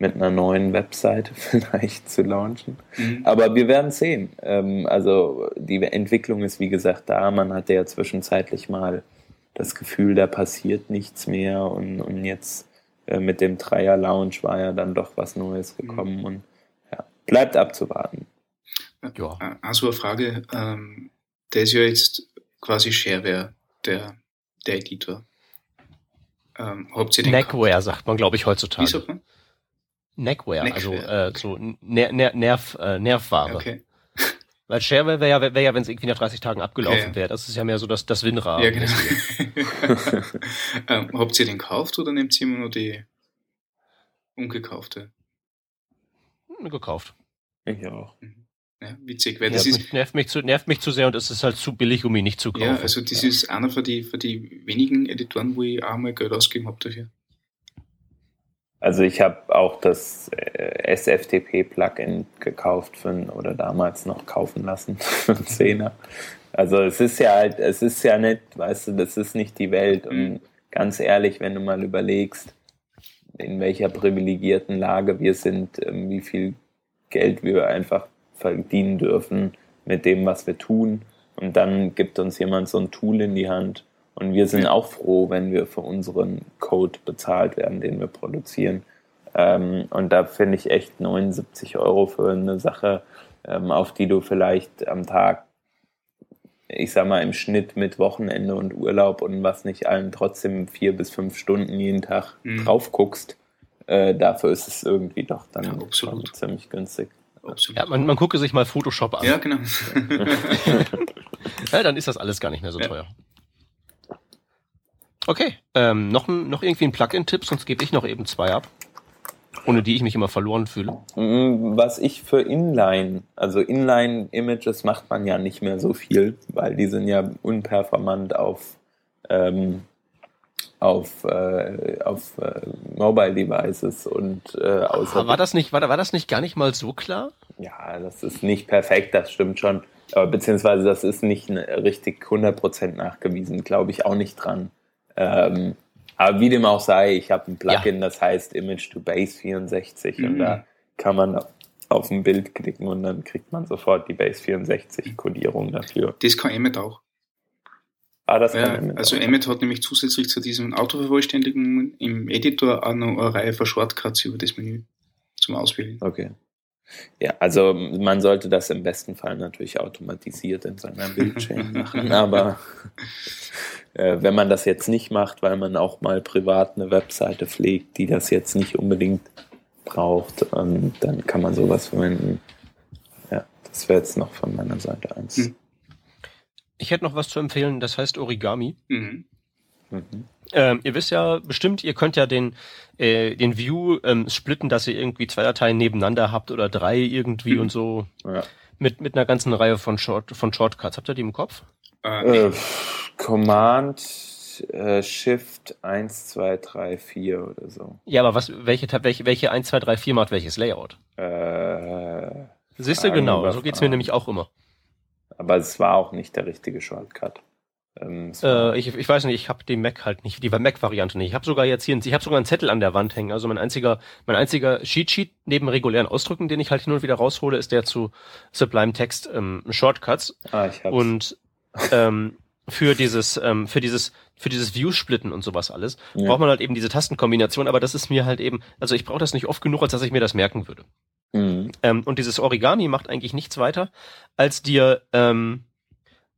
C: mit einer neuen Webseite vielleicht zu launchen.
B: Mhm.
C: Aber wir werden sehen. Ähm, also die Entwicklung ist wie gesagt da. Man hatte ja zwischenzeitlich mal das Gefühl, da passiert nichts mehr und, und jetzt äh, mit dem Dreier Lounge war ja dann doch was Neues gekommen und ja, bleibt abzuwarten.
A: Ja.
B: Also eine Frage, ähm, der ist ja jetzt quasi Shareware, der, der Editor. Ähm, habt ihr den
A: Neckware sagt man, glaube ich,
B: Wie
A: heutzutage.
B: sagt man?
A: Neckware, also
B: Neckware,
A: äh, so Ner Ner Nerv, äh, Nervware.
B: Okay.
A: Weil Shareware wäre ja, wär ja wenn es irgendwie nach 30 Tagen abgelaufen
B: Ja, ja.
A: wäre. Das ist ja mehr so das, das WinRAR.
B: Ja, genau. ähm, habt ihr den gekauft oder nehmt ihr immer nur die ungekaufte?
A: Gekauft.
C: Ich auch.
B: Ja, witzig, weil
A: Nervt
B: das ist,
A: mich, nervt, mich zu, nervt mich zu sehr und es ist halt zu billig, um ihn nicht zu kaufen.
B: ja, also das ist einer von die, von die wenigen Editoren, wo ich auch mal Geld ausgegeben habe dafür.
C: Also ich habe auch das äh, SFTP-Plugin gekauft für, oder damals noch kaufen lassen für einen Zehner. Also es ist ja halt, es ist ja nicht, weißt du, das ist nicht die Welt. Und mhm. ganz ehrlich, wenn du mal überlegst, in welcher privilegierten Lage wir sind, ähm, wie viel Geld wir einfach verdienen dürfen mit dem, was wir tun. Und dann gibt uns jemand so ein Tool in die Hand, und wir sind auch froh, wenn wir für unseren Code bezahlt werden, den wir produzieren. Ähm, und da finde ich echt 79 Euro für eine Sache, ähm, auf die du vielleicht am Tag, ich sag mal, im Schnitt mit Wochenende und Urlaub und was nicht allen trotzdem vier bis fünf Stunden jeden Tag mhm. drauf guckst. Äh, dafür ist es irgendwie doch dann ja, ziemlich günstig.
A: Absolut. Ja, man, man gucke sich mal Photoshop an.
B: Ja, genau.
A: ja, dann ist das alles gar nicht mehr so ja. teuer. Okay, ähm, noch, noch irgendwie ein Plugin-Tipp, sonst gebe ich noch eben zwei ab, ohne die ich mich immer verloren fühle.
C: Mm, was ich für Inline, also Inline-Images macht man ja nicht mehr so viel, weil die sind ja unperformant auf, ähm, auf, äh, auf äh, Mobile Devices und äh,
A: außer. War das nicht, war, war das nicht gar nicht mal so klar?
C: Ja, das ist nicht perfekt, das stimmt schon. Aber beziehungsweise das ist nicht richtig 100% nachgewiesen, glaube ich auch nicht dran. Ähm, aber wie dem auch sei, ich habe ein Plugin, ja. das heißt Image to Base 64 mhm. und da kann man auf ein Bild klicken und dann kriegt man sofort die Base 64 Kodierung dafür.
B: Das kann Emmet auch. Ah, das kann ja, Emmet also auch. Emmet hat nämlich zusätzlich zu diesem Autovervollständigen im Editor auch noch eine Reihe von Shortcuts über das Menü zum Auswählen.
C: Okay. Ja, also man sollte das im besten Fall natürlich automatisiert in seiner Bildchain machen, aber äh, wenn man das jetzt nicht macht, weil man auch mal privat eine Webseite pflegt, die das jetzt nicht unbedingt braucht, ähm, dann kann man sowas verwenden. Ja, das wäre jetzt noch von meiner Seite eins. Mhm.
A: Ich hätte noch was zu empfehlen, das heißt Origami. Mhm. Mhm. Ähm, ihr wisst ja bestimmt, ihr könnt ja den, äh, den View ähm, splitten, dass ihr irgendwie zwei Dateien nebeneinander habt oder drei irgendwie mhm. und so. Ja. Mit, mit einer ganzen Reihe von, Short, von Shortcuts. Habt ihr die im Kopf?
C: Äh, äh, Command äh, Shift 1, 2, 3, 4 oder so.
A: Ja, aber was, welche, welche, welche 1, 2, 3, 4 macht welches Layout? Äh, Siehst du, genau, so geht's mir nämlich auch immer.
C: Aber es war auch nicht der richtige Shortcut.
A: Ähm, äh, ich, ich weiß nicht, ich habe die Mac halt nicht, die Mac-Variante nicht. Ich habe sogar jetzt hier, ich habe sogar einen Zettel an der Wand hängen. Also mein einziger, mein einziger Cheat Sheet neben regulären Ausdrücken, den ich halt hin und wieder raushole, ist der zu Sublime Text ähm, Shortcuts. Ah, ich hab's. Und ähm, für dieses, ähm, für dieses, für dieses View-Splitten und sowas alles, ja. braucht man halt eben diese Tastenkombination, aber das ist mir halt eben, also ich brauche das nicht oft genug, als dass ich mir das merken würde. Mhm. Ähm, und dieses Origami macht eigentlich nichts weiter, als dir ähm,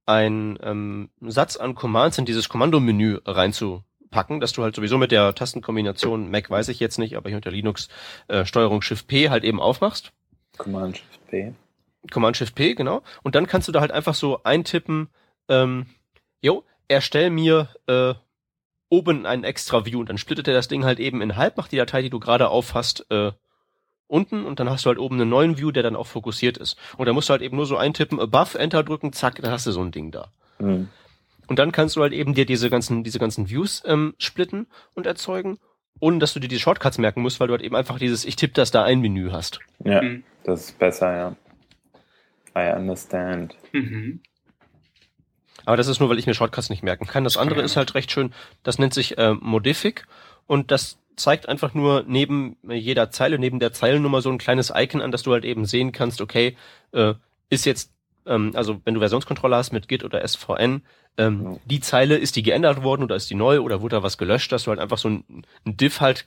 A: ein ähm, Satz an Commands in dieses Kommandomenü reinzupacken, dass du halt sowieso mit der Tastenkombination Mac weiß ich jetzt nicht, aber hier unter Linux äh, Steuerung Shift P halt eben aufmachst.
C: Command Shift P.
A: Command Shift P, genau. Und dann kannst du da halt einfach so eintippen, ähm, jo, erstell mir äh, oben einen extra View und dann splittet er das Ding halt eben in halb, macht die Datei, die du gerade aufhast, äh, unten und dann hast du halt oben einen neuen View, der dann auch fokussiert ist. Und da musst du halt eben nur so eintippen, above, enter drücken, zack, dann hast du so ein Ding da. Mhm. Und dann kannst du halt eben dir diese ganzen, diese ganzen Views ähm, splitten und erzeugen, ohne dass du dir die Shortcuts merken musst, weil du halt eben einfach dieses Ich tippe das da ein Menü hast.
C: Ja, mhm. das ist besser, ja. I understand. Mhm.
A: Aber das ist nur, weil ich mir Shortcuts nicht merken kann. Das andere ist halt recht schön. Das nennt sich äh, Modific und das zeigt einfach nur neben jeder Zeile, neben der Zeilennummer so ein kleines Icon an, dass du halt eben sehen kannst, okay, äh, ist jetzt, ähm, also wenn du Versionskontrolle hast mit Git oder SVN, ähm, die Zeile, ist die geändert worden oder ist die neu oder wurde da was gelöscht, dass du halt einfach so ein, ein Diff halt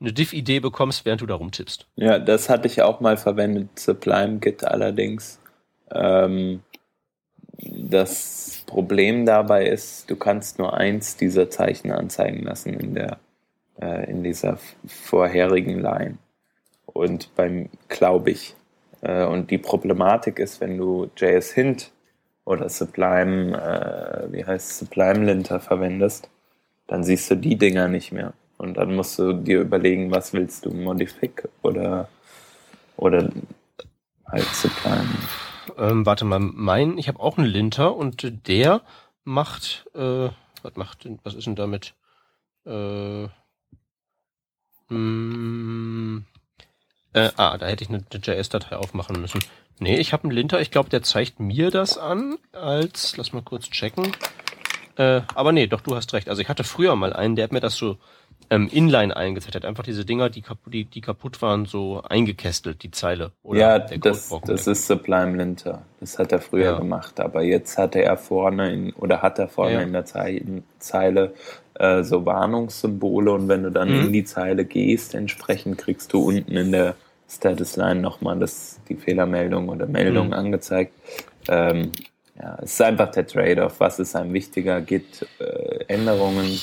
A: eine Diff-Idee bekommst, während du da rumtippst.
C: Ja, das hatte ich auch mal verwendet, Sublime Git allerdings. Ähm, das Problem dabei ist, du kannst nur eins dieser Zeichen anzeigen lassen in der äh, in dieser vorherigen Line. Und beim glaube ich. Äh, und die Problematik ist, wenn du JS Hint oder Sublime, äh, wie heißt Sublime Linter verwendest, dann siehst du die Dinger nicht mehr. Und dann musst du dir überlegen, was willst du, Modific oder, oder halt Sublime.
A: Ähm, warte mal, mein, ich habe auch einen Linter und der macht, äh, was macht, was ist denn damit? Äh, Hm, äh, ah, da hätte ich eine, eine JS-Datei aufmachen müssen. Nee, ich habe einen Linter, ich glaube, der zeigt mir das an als, lass mal kurz checken. Äh, aber nee, doch, du hast recht. Also ich hatte früher mal einen, der hat mir das so ähm, inline eingezeigt. Hat einfach diese Dinger, die, kaputt, die, die kaputt waren, so eingekästelt, die Zeile.
C: Oder ja, das, das ist Sublime Linter. Das hat er früher ja. gemacht. Aber jetzt hatte er vorne in, oder hat er vorne ja. in der Zeile äh, so Warnungssymbole und wenn du dann mhm. in die Zeile gehst, entsprechend kriegst du unten in der Status Line nochmal das, die Fehlermeldung oder Meldung mhm. angezeigt. Ähm, ja, es ist einfach der Trade-off. Was ist einem wichtiger? Git-Änderungen?
A: Äh, ja,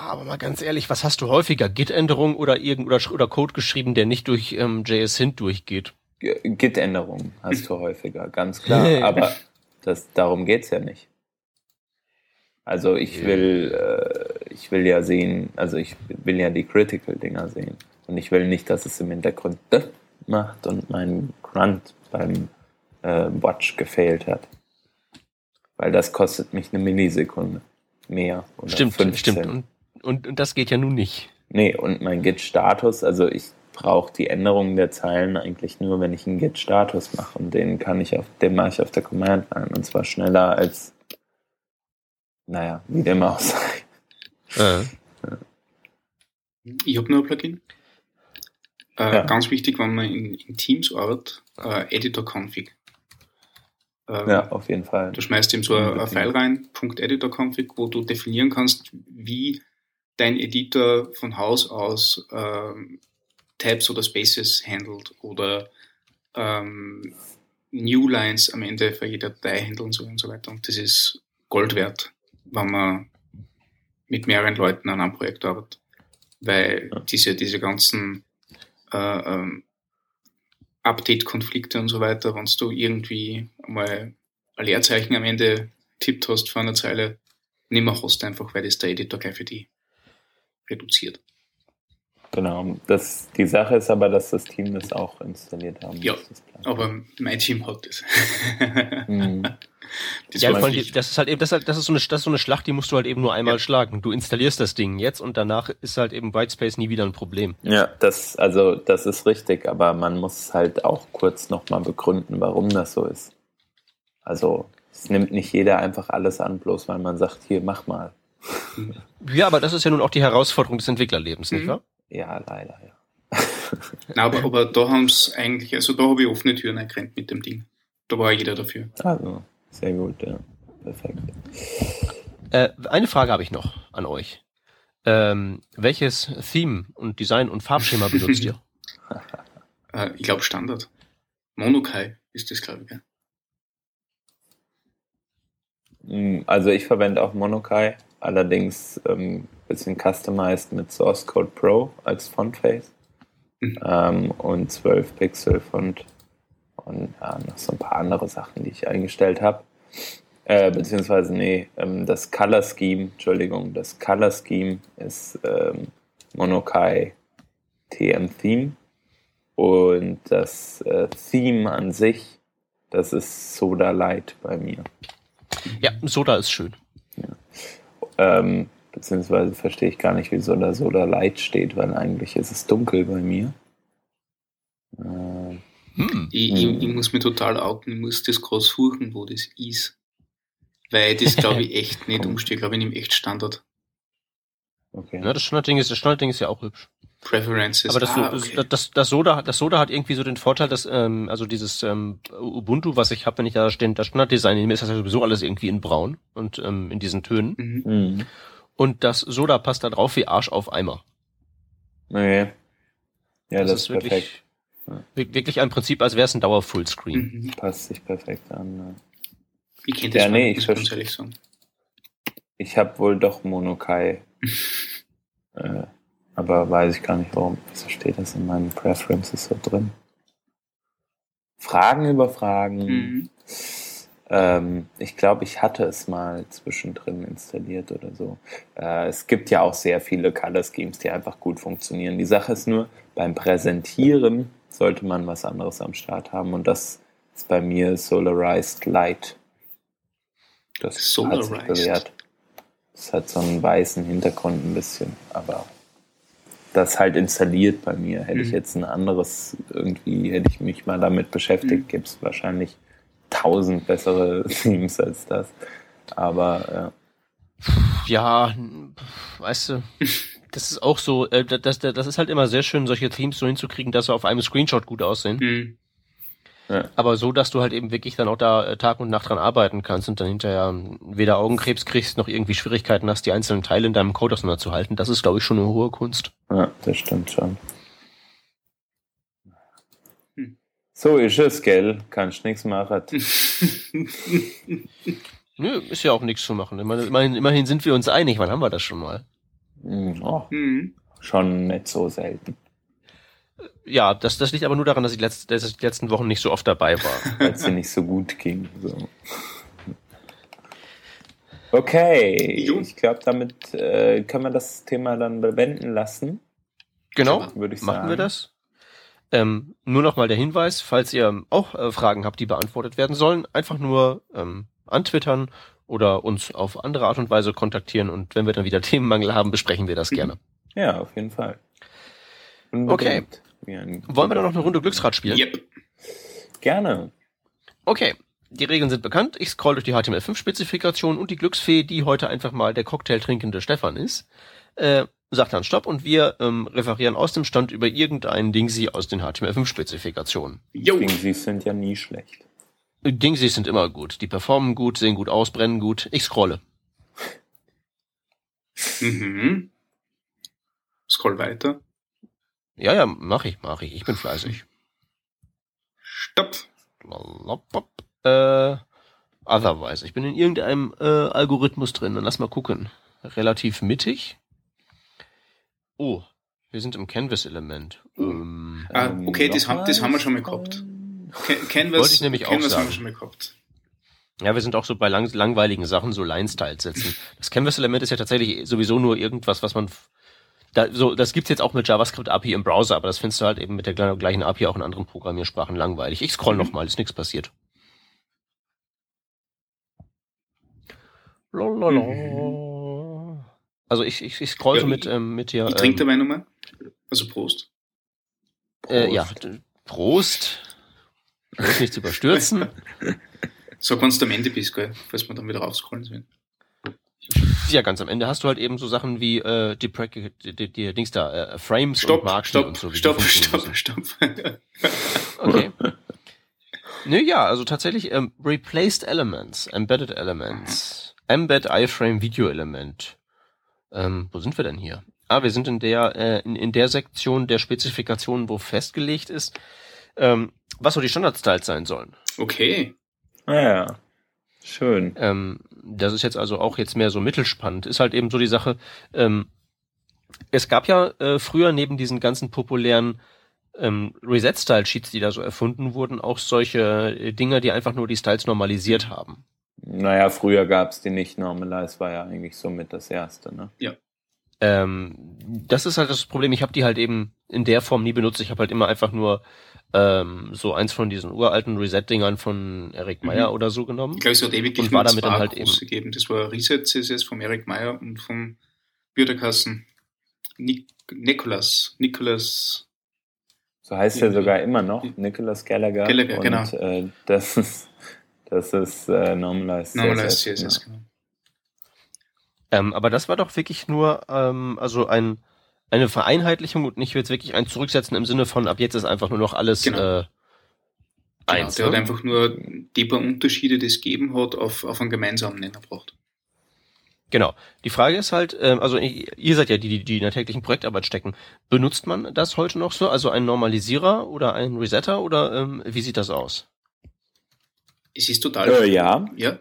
A: aber mal ganz ehrlich, was hast du häufiger? Git-Änderungen oder, irgend, oder, oder Code geschrieben, der nicht durch ähm, JS-Hint durchgeht?
C: Git-Änderungen hast du häufiger, ganz klar. aber das, darum geht's ja nicht. Also ich will, äh, ich will ja sehen, also ich will ja die Critical-Dinger sehen. Und ich will nicht, dass es im Hintergrund macht und mein Grunt beim äh, Watch gefehlt hat. Weil das kostet mich eine Millisekunde mehr.
A: stimmt, 15. stimmt. Und, und, und das geht ja nun nicht.
C: Nee, und mein Git-Status, also ich brauche die Änderungen der Zeilen eigentlich nur, wenn ich einen Git-Status mache. Und den kann ich auf, den mache ich auf der Command-Line. Und zwar schneller als, naja, wie dem auch sei.
B: Äh. Ich habe nur ein Plugin. Äh, ja. Ganz wichtig, wenn man in, in Teams arbeitet, äh, Editor-Config.
C: Ähm, ja, auf jeden Fall.
B: Du schmeißt ihm so ein, ein File rein, .editor-config, wo du definieren kannst, wie dein Editor von Haus aus ähm, Tabs oder Spaces handelt oder ähm, New Lines am Ende für jede Datei handelt und so und so weiter. Und das ist Gold wert, wenn man mit mehreren Leuten an einem Projekt arbeitet. Weil diese, diese ganzen äh, ähm, Update-Konflikte und so weiter, wenn du irgendwie mal ein Leerzeichen am Ende tippt hast vor einer Zeile, nimmer hast einfach, weil das der Editor gleich für die reduziert.
C: Genau, das, die Sache ist aber, dass das Team das auch installiert haben
B: Ja, aber mein Team hat das.
A: mhm. Das, ja, allem, das ist halt eben, das ist, halt, das ist so eine, das ist so eine Schlacht, die musst du halt eben nur einmal ja. schlagen. Du installierst das Ding jetzt und danach ist halt eben Whitespace nie wieder ein Problem.
C: Ja, das, also, das ist richtig, aber man muss halt auch kurz nochmal begründen, warum das so ist. Also, es nimmt nicht jeder einfach alles an, bloß weil man sagt, hier, mach mal.
A: Ja, aber das ist ja nun auch die Herausforderung des Entwicklerlebens, mhm. nicht wahr?
C: Ja, leider,
B: ja. Na, aber, aber da haben es eigentlich, also da habe ich offene Türen erkannt mit dem Ding. Da war jeder dafür.
C: Also, sehr gut, ja. Perfekt.
A: Äh, eine Frage habe ich noch an euch. Ähm, welches Theme und Design und Farbschema benutzt ihr?
B: äh, ich glaube Standard. Monokai ist das, glaube ich. Ja.
C: Hm, also ich verwende auch Monokai, allerdings ähm, bisschen customized mit Source Code Pro als Fontface mhm. ähm, und 12 Pixel Font und ja, noch so ein paar andere Sachen, die ich eingestellt habe. Äh, beziehungsweise, nee, ähm, das Color Scheme, Entschuldigung, das Color Scheme ist ähm, Monokai TM Theme und das äh, Theme an sich, das ist Soda Light bei mir.
A: Ja, Soda ist schön.
C: Ähm, beziehungsweise verstehe ich gar nicht, wieso da Soda Light steht, weil eigentlich ist es dunkel bei mir.
B: Äh, hm. Ich, ich, ich, muss mich total outen, ich muss das groß suchen, wo das ist. Weil das glaube ich echt nicht umstehe, glaube ich, nehme echt Standard.
A: Okay. Ja, das Standardding ist, das ist ja auch hübsch.
B: Preferences.
A: Aber das, ah, okay. das, das, das, Soda, das Soda hat irgendwie so den Vorteil, dass, ähm, also dieses ähm, Ubuntu, was ich habe, wenn ich da stehen, das Standarddesign nehme, ist das ja sowieso alles irgendwie in braun und ähm, in diesen Tönen. Mhm. mhm. Und das Soda passt da drauf wie Arsch auf Eimer.
C: Nee. Ja,
A: das, das ist wirklich, perfekt. Ja. Wirklich ein Prinzip, als wäre es ein Dauer-Fullscreen.
C: Mhm. Passt sich perfekt an. Ja.
B: Wie kennt ja, nee, ich ganz ehrlich sagen.
C: Ich habe wohl doch Monokai. äh, aber weiß ich gar nicht warum. Wieso steht das in meinen Preferences so drin? Fragen über Fragen. Mhm. Ähm, ich glaube, ich hatte es mal zwischendrin installiert oder so. Äh, es gibt ja auch sehr viele Color Schemes, die einfach gut funktionieren. Die Sache ist nur, beim Präsentieren sollte man was anderes am Start haben und das ist bei mir Solarized Light. Das Solarized. hat sich bewährt. Es hat so einen weißen Hintergrund ein bisschen, aber das halt installiert bei mir. Hätte ich
B: Mhm.
C: jetzt ein anderes, irgendwie hätte ich mich mal damit beschäftigt,
B: Mhm.
C: gibt es wahrscheinlich tausend bessere Themes als das. Aber
A: Ja, weißt du, das ist auch so, äh, das, das, das ist halt immer sehr schön, solche Themes so hinzukriegen, dass sie auf einem Screenshot gut aussehen.
B: Mhm.
A: Aber so, dass du halt eben wirklich dann auch da äh, Tag und Nacht dran arbeiten kannst und dann hinterher ähm, weder Augenkrebs kriegst, noch irgendwie Schwierigkeiten hast, die einzelnen Teile in deinem Code auseinanderzuhalten. Das ist, glaube ich, schon eine hohe Kunst.
C: ja, das stimmt schon.
B: Hm.
C: So ist es, gell? Kannst nichts machen.
A: Nö, ist ja auch nichts zu machen. Immerhin, immerhin, sind wir uns einig. Wann haben wir das schon mal?
C: Hm, Oh,
B: Mhm.
C: schon nicht so selten.
A: Ja, das, das liegt aber nur daran, dass ich, letzt, dass ich die letzten Wochen nicht so oft dabei war.
C: weil es dir nicht so gut ging. So. Okay,
B: Jo.
C: ich glaube, damit äh, können wir das Thema dann bewenden lassen,
A: Genau,
C: würde ich
A: machen
C: sagen.
A: wir das. Ähm, nur noch mal der Hinweis, falls ihr auch äh, Fragen habt, die beantwortet werden sollen, einfach nur ähm, antwittern oder uns auf andere Art und Weise kontaktieren und wenn wir dann wieder Themenmangel haben, besprechen wir das
B: Mhm.
A: gerne.
C: Ja, auf jeden Fall. Unbedingt. Wie ein-
A: Wollen wir dann noch eine Runde Glücksrad spielen?
B: Yep.
C: Gerne.
A: Okay. Die Regeln sind bekannt. Ich scroll durch die HTML5-Spezifikation und die Glücksfee, die heute einfach mal der Cocktail trinkende Stefan ist, äh, sagt dann Stopp und wir ähm, referieren aus dem Stand über irgendein Dingsy aus den HTML5-Spezifikationen.
B: Jo.
C: Dingsys sind ja nie schlecht.
A: Dingsys sind immer gut. Die performen gut, sehen gut aus, brennen gut. Ich scrolle.
B: Mhm. Scroll weiter.
A: Ja, ja, mach ich, mach ich. Ich bin fleißig.
B: Stopp.
A: Äh, otherwise. Ich bin in irgendeinem äh, Algorithmus drin. Dann lass mal gucken. Relativ mittig. Oh, wir sind im Canvas-Element. Ähm,
B: Ah, okay, das haben- das haben wir schon mal gehabt. Can Canvas,
A: Wollte ich nämlich auch
B: Canvas haben
A: sagen.
B: wir schon mal gehabt.
A: ja, wir sind auch so bei lang langweiligen Sachen, so Line-Styles setzen. Das Canvas-Element ist ja tatsächlich sowieso nur irgendwas, was man da, so, das gibt's jetzt auch mit JavaScript API im Browser, aber das findest du halt eben mit der gleichen- API auch in anderen Programmiersprachen langweilig. Ich scroll
B: Mhm.
A: noch mal, ist nichts passiert. Lalalala. Also ich, ich, ich scroll
B: Ja,
A: so mit,
B: ich-
A: ähm, mit dir.
B: Ich trinke
A: ähm,
B: dabei nochmal. Also Prost.
A: äh, ja,
C: Prost.
A: Prost. Nichts überstürzen.
B: Sag, wenn du am Ende bist, gell? Falls wir dann wieder raufscrollen sollen.
A: Ja, ganz am Ende hast du halt eben so Sachen wie äh, die, die, die, die Dings da, äh, Frames und
B: Stopp,
A: Marken
B: stopp,
A: und so.
B: stopp, stopp,
A: müssen.
B: stopp.
A: Okay. Nö, ja, also tatsächlich ähm, Replaced Elements, Embedded Elements, Embed iFrame Video Element. Ähm, wo sind wir denn hier? Ah, wir sind in der äh, in, in der Sektion der Spezifikationen, wo festgelegt ist, ähm, was so die Standard-Styles sein sollen.
B: Okay.
C: Ah, ja. Schön.
A: Ähm, das ist jetzt also auch jetzt mehr so mittelspannend. Ist halt eben so die Sache. Ähm, es gab ja äh, früher neben diesen ganzen populären ähm, Reset-Style-Sheets, die da so erfunden wurden, auch solche äh, Dinger, die einfach nur die Styles normalisiert haben.
C: Naja, früher gab's die nicht. Normalize war ja eigentlich somit das erste, ne?
A: Ähm, das ist halt das Problem. Ich habe die halt eben in der Form nie benutzt. Ich habe halt immer einfach nur ähm, so eins von diesen uralten Reset-Dingern von Eric Meyer
B: Mhm.
A: oder so genommen.
B: Ich glaube, es hat ewig
A: Und war damit dann halt eben-
B: gegeben. Das war Reset CSS vom Eric Meyer und vom Bürderkassen Nik Nicholas. Nicholas.
C: So heißt er
B: Ja.
C: sogar immer noch, Nicholas Gallagher.
B: Gallagher,
C: und,
B: genau.
C: Äh, das ist, das ist äh, Normalized
B: Normalized
C: CSS,
B: CSS,
C: ja.
B: genau.
A: Ähm, aber das war doch wirklich nur ähm, also ein eine Vereinheitlichung und nicht jetzt wirklich ein Zurücksetzen im Sinne von ab jetzt ist einfach nur noch alles
B: Genau.
A: äh,
B: Genau,
A: eins.
B: der hat
A: ne?
B: einfach nur die paar Unterschiede, die es gegeben hat, auf, auf einen gemeinsamen Nenner gebracht.
A: Genau. Die Frage ist halt, ähm, also ihr ihr seid ja die, die, die in der täglichen Projektarbeit stecken. Benutzt man das heute noch so? Also ein Normalisierer oder ein Resetter oder ähm, wie sieht das aus?
B: Es ist total.
C: Äh, ja,
B: Ja,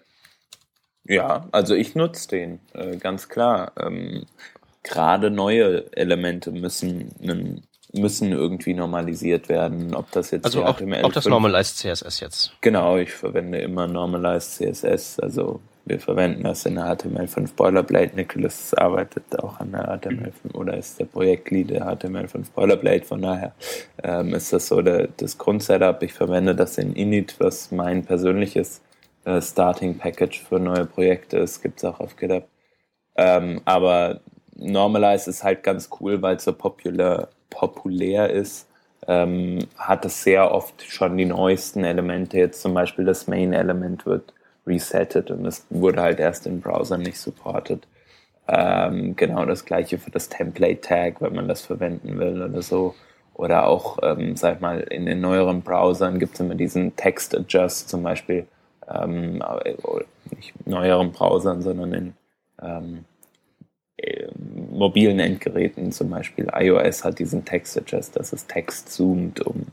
C: ja, also ich nutze den, äh, ganz klar. Ähm, Gerade neue Elemente müssen, müssen irgendwie normalisiert werden. Ob das jetzt
A: Also auch,
C: HTML5
A: auch das Normalized CSS jetzt.
C: Genau, ich verwende immer Normalized CSS. Also wir verwenden das in der HTML5 Boilerplate. Nicholas arbeitet auch an der HTML5 oder ist der Projektlead der HTML5 Boilerplate. Von daher ähm, ist das so der, das Grundsetup. Ich verwende das in Init, was mein persönliches äh, Starting Package für neue Projekte ist. Gibt es auch auf GitHub. Ähm, aber Normalize ist halt ganz cool, weil es so populär, populär ist. Ähm, hat es sehr oft schon die neuesten Elemente. Jetzt zum Beispiel das Main-Element wird resettet und es wurde halt erst in Browsern nicht supported. Ähm, genau das gleiche für das Template-Tag, wenn man das verwenden will oder so. Oder auch, ähm, sag mal, in den neueren Browsern gibt es immer diesen Text-Adjust zum Beispiel. Ähm, nicht neueren Browsern, sondern in ähm, äh, mobilen Endgeräten, zum Beispiel iOS hat diesen Text-Adjust, dass es Text zoomt, um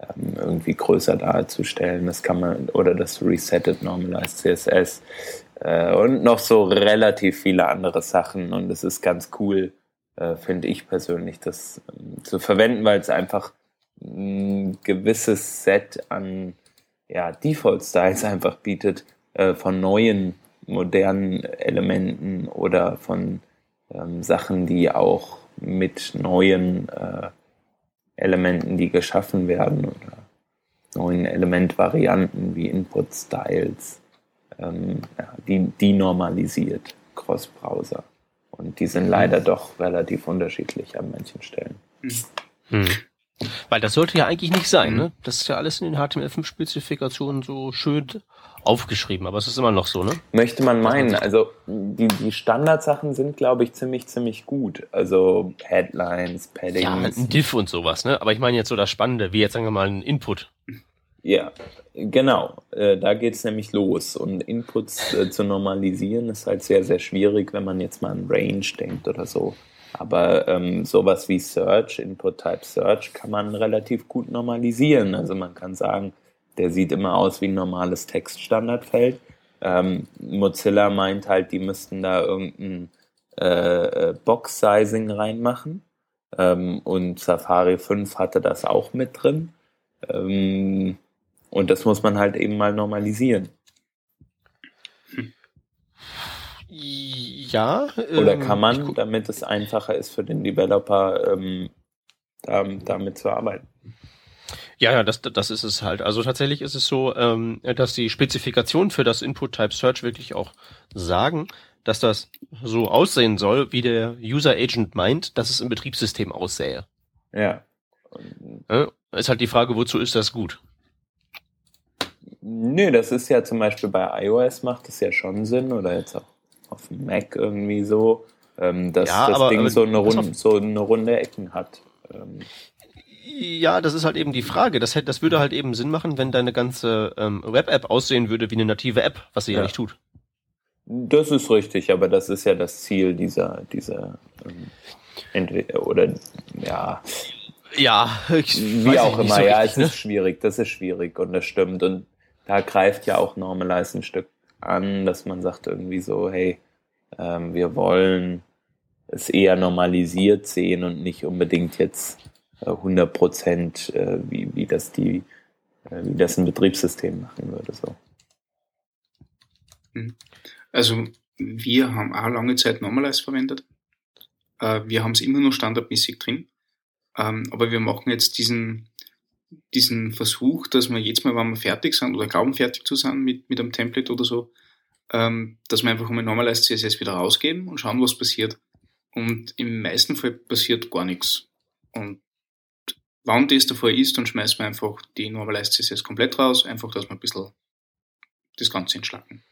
C: ähm, irgendwie größer darzustellen. Das kann man, oder das Resetted Normalized CSS äh, und noch so relativ viele andere Sachen. Und es ist ganz cool, äh, finde ich persönlich, das ähm, zu verwenden, weil es einfach ein gewisses Set an ja, Default-Styles einfach bietet äh, von neuen, modernen Elementen oder von ähm, Sachen, die auch mit neuen äh, Elementen, die geschaffen werden oder neuen Elementvarianten wie Input-Styles, ähm, ja, die, die normalisiert Cross-Browser. Und die sind mhm. leider doch relativ unterschiedlich an manchen Stellen.
A: Hm. Weil das sollte ja eigentlich nicht sein, ne? Das ist ja alles in den HTML5-Spezifikationen so schön aufgeschrieben, aber es ist immer noch so, ne?
C: Möchte man meinen. Also die, die Standardsachen sind, glaube ich, ziemlich, ziemlich gut. Also Headlines, Paddings. Ja,
A: ein Diff und sowas, ne? Aber ich meine jetzt so das Spannende, wie jetzt sagen wir mal ein Input.
C: Ja, genau. Äh, da geht's nämlich los. Und Inputs äh, zu normalisieren ist halt sehr, sehr schwierig, wenn man jetzt mal an Range denkt oder so. Aber ähm, sowas wie Search, Input-Type Search, kann man relativ gut normalisieren. Also man kann sagen, der sieht immer aus wie ein normales Textstandardfeld. Ähm, Mozilla meint halt, die müssten da irgendein äh, äh, Box-Sizing reinmachen. Ähm, und Safari 5 hatte das auch mit drin. Ähm, und das muss man halt eben mal normalisieren.
A: Ja.
C: Oder ähm, kann man, damit es einfacher ist für den Developer, ähm, damit zu arbeiten?
A: Ja, ja, das, das ist es halt. Also tatsächlich ist es so, ähm, dass die Spezifikationen für das Input-Type-Search wirklich auch sagen, dass das so aussehen soll, wie der User-Agent meint, dass es im Betriebssystem aussähe.
C: Ja.
A: ja. Ist halt die Frage, wozu ist das gut?
C: Nö, das ist ja zum Beispiel bei iOS macht es ja schon Sinn oder jetzt auch auf dem Mac irgendwie so, ähm, dass ja, das aber, Ding aber, so, eine runde, so eine runde Ecken hat. Ähm,
A: ja, das ist halt eben die Frage. Das, hätte, das würde halt eben Sinn machen, wenn deine ganze ähm, Web-App aussehen würde wie eine native App, was sie ja. ja. nicht tut.
C: Das ist richtig, aber das ist ja das Ziel dieser, dieser ähm, entweder oder ja.
A: Ja,
C: wie auch immer, so ja, richtig, es ne? ist schwierig, das ist schwierig und das stimmt. Und da greift ja auch Normalize ein Stück an, dass man sagt irgendwie so, hey, ähm, wir wollen es eher normalisiert sehen und nicht unbedingt jetzt 100 Prozent, äh, wie, wie das die, äh, wie das ein Betriebssystem machen würde. So.
B: Hm. Also wir haben auch lange Zeit Normalize verwendet. Äh, wir haben es immer nur standardmäßig drin. Ähm, aber wir machen jetzt diesen, diesen Versuch, dass wir jetzt mal, wenn wir fertig sind oder glauben fertig zu sein mit, mit einem Template oder so, ähm, dass wir einfach mal Normalized CSS wieder rausgeben und schauen, was passiert. Und im meisten Fall passiert gar nichts. Und Wann das der Fall ist, dann schmeißen wir einfach die Normalized CSS komplett raus, einfach, dass wir ein bisschen das Ganze entschlacken.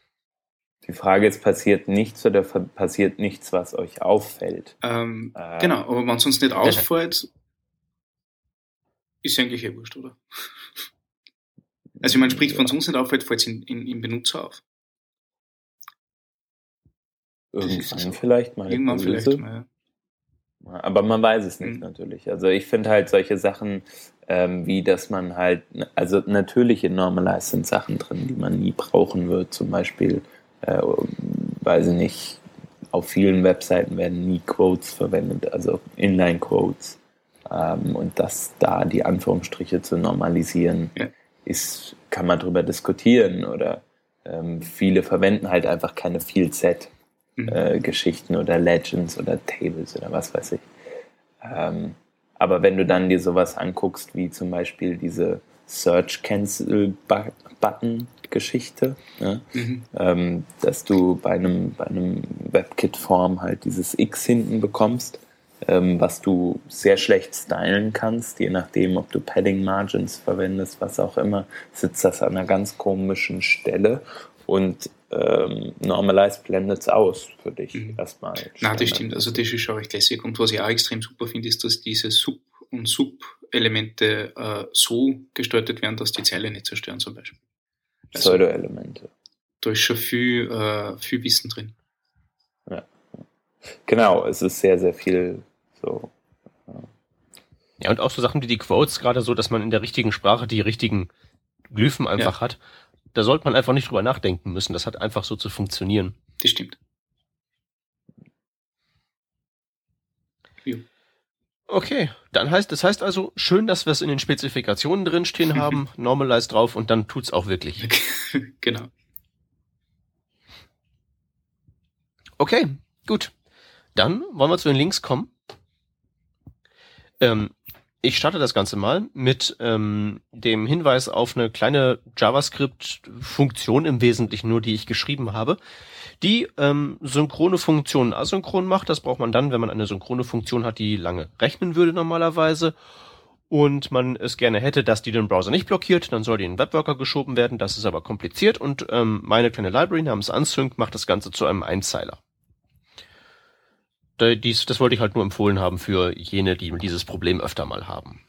C: Die Frage ist, passiert nichts oder passiert nichts, was euch auffällt?
B: Ähm, äh, genau, aber wenn es uns nicht auffällt, ist eigentlich eh wurscht, oder? Also ich meine, sprich, wenn es uns nicht auffällt, fällt es im Benutzer auf.
C: Irgendwann vielleicht mal.
B: Irgendwann vielleicht mal, ja.
C: Aber man weiß es nicht mhm. natürlich. Also ich finde halt solche Sachen, ähm, wie dass man halt, also natürlich in Normalize sind Sachen drin, die man nie brauchen wird. Zum Beispiel, äh, weiß ich nicht, auf vielen Webseiten werden nie Quotes verwendet, also Inline-Quotes. Ähm, und das da die Anführungsstriche zu normalisieren, ja. ist, kann man darüber diskutieren. Oder ähm, viele verwenden halt einfach keine Field-Set mhm. äh, Geschichten oder Legends oder Tables oder was weiß ich. Ähm, aber wenn du dann dir sowas anguckst, wie zum Beispiel diese Search Cancel Button Geschichte, ja?
B: Mhm.
C: ähm, dass du bei einem, bei einem WebKit-Form halt dieses X hinten bekommst, ähm, was du sehr schlecht stylen kannst, je nachdem, ob du Padding Margins verwendest, was auch immer, sitzt das an einer ganz komischen Stelle und ähm, Normalize blendet es aus für dich
B: Mhm.
C: erstmal.
B: Na, das stimmt. Also das ist schon recht lässig. Und was ich auch extrem super finde, ist, dass diese Sub- und Sub-Elemente äh, so gestaltet werden, dass die Zeile nicht zerstören zum Beispiel. Also,
C: Pseudo-Elemente.
B: da ist schon viel, äh, viel Wissen drin.
C: Genau, es ist sehr, sehr viel so.
A: Ja, und auch so Sachen wie die Quotes, gerade so, dass man in der richtigen Sprache die richtigen Glyphen einfach hat. Da sollte man einfach nicht drüber nachdenken müssen. Das hat einfach so zu funktionieren.
B: Das stimmt.
A: Okay, dann heißt, das heißt also, schön, dass wir es in den Spezifikationen drinstehen haben, normalize drauf und dann tut's auch wirklich.
B: genau.
A: Okay, gut. Dann wollen wir zu den Links kommen. Ähm, ich starte das Ganze mal mit ähm, dem Hinweis auf eine kleine JavaScript-Funktion im Wesentlichen nur, die ich geschrieben habe, die ähm, synchrone Funktionen asynchron macht. Das braucht man dann, wenn man eine synchrone Funktion hat, die lange rechnen würde normalerweise. Und man es gerne hätte, dass die den Browser nicht blockiert, dann soll die in den Webworker geschoben werden. Das ist aber kompliziert und ähm, meine kleine Library namens Unsync macht das Ganze zu einem Einzeiler. Dies, das wollte ich halt nur empfohlen haben für jene, die dieses Problem öfter mal haben.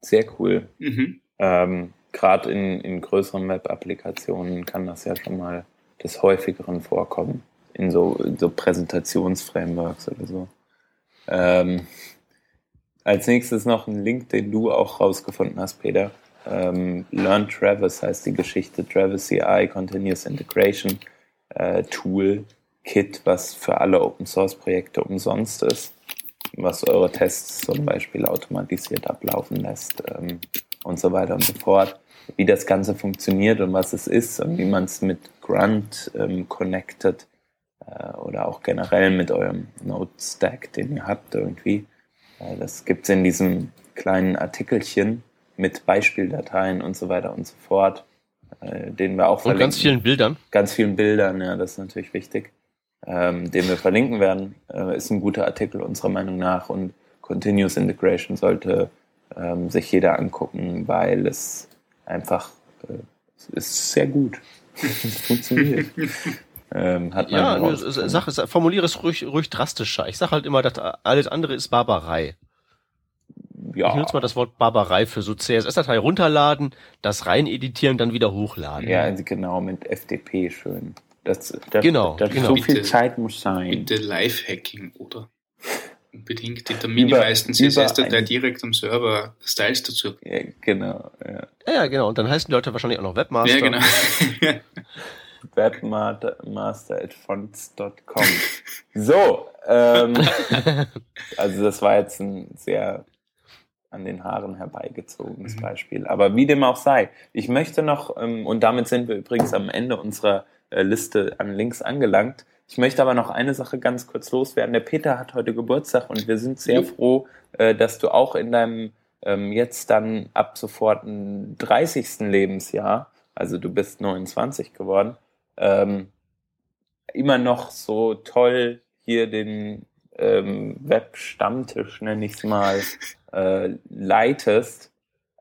C: Sehr cool.
B: Mhm.
C: Ähm, Gerade in, in größeren Web-Applikationen kann das ja schon mal des häufigeren vorkommen. In so, in so Präsentationsframeworks oder so. Ähm, als nächstes noch ein Link, den du auch rausgefunden hast, Peter. Ähm, Learn Travis heißt die Geschichte. Travis CI Continuous Integration äh, Tool Kit, was für alle Open Source Projekte umsonst ist, was eure Tests zum Beispiel automatisiert ablaufen lässt ähm, und so weiter und so fort. Wie das Ganze funktioniert und was es ist und wie man es mit Grunt ähm, connected äh, oder auch generell mit eurem Node-Stack, den ihr habt irgendwie. Äh, das gibt's in diesem kleinen Artikelchen mit Beispieldateien und so weiter und so fort, äh, den wir auch
A: Und ganz vielen Bildern.
C: ganz vielen Bildern, ja, das ist natürlich wichtig, ähm, den wir verlinken werden, äh, ist ein guter Artikel unserer Meinung nach und Continuous Integration sollte ähm, sich jeder angucken, weil es einfach äh, es ist sehr gut. es funktioniert. ähm, hat man
A: Ja,
C: rausgefunden.
A: sag, sag, formuliere es ruhig, ruhig drastischer. Ich sag halt immer, dass alles andere ist Barbarei.
C: ja,
A: Ich nutze mal das Wort Barbarei für so CSS-Datei runterladen, das rein editieren, dann wieder hochladen.
C: ja, also genau, mit FDP schön. Das, das,
A: Genau,
C: das
A: genau.
C: So viel
B: Bitte-
C: Zeit muss sein.
B: Bitte Live-Hacking, oder? Unbedingt in der mini
C: Über-
B: meisten
C: über
B: CSS-Datei
C: ein-
B: direkt am Server Styles dazu.
C: Ja, genau, ja.
A: Ja, ja, genau. Und dann heißen die Leute wahrscheinlich auch noch Webmaster.
B: Ja, genau.
C: webmaster.fonts.com. So, ähm, also das war jetzt ein sehr an den Haaren herbeigezogenes
B: Mhm.
C: Beispiel. Aber wie dem auch sei, ich möchte noch, ähm, und damit sind wir übrigens am Ende unserer Liste an Links angelangt, ich möchte aber noch eine Sache ganz kurz loswerden. Der Peter hat heute Geburtstag und wir sind sehr froh, äh, dass du auch in deinem ähm, jetzt dann ab sofort ein 30. Lebensjahr, also du bist 29 geworden, ähm, immer noch so toll hier den ähm, Web-Stammtisch, nenne ich es mal, äh, leitest,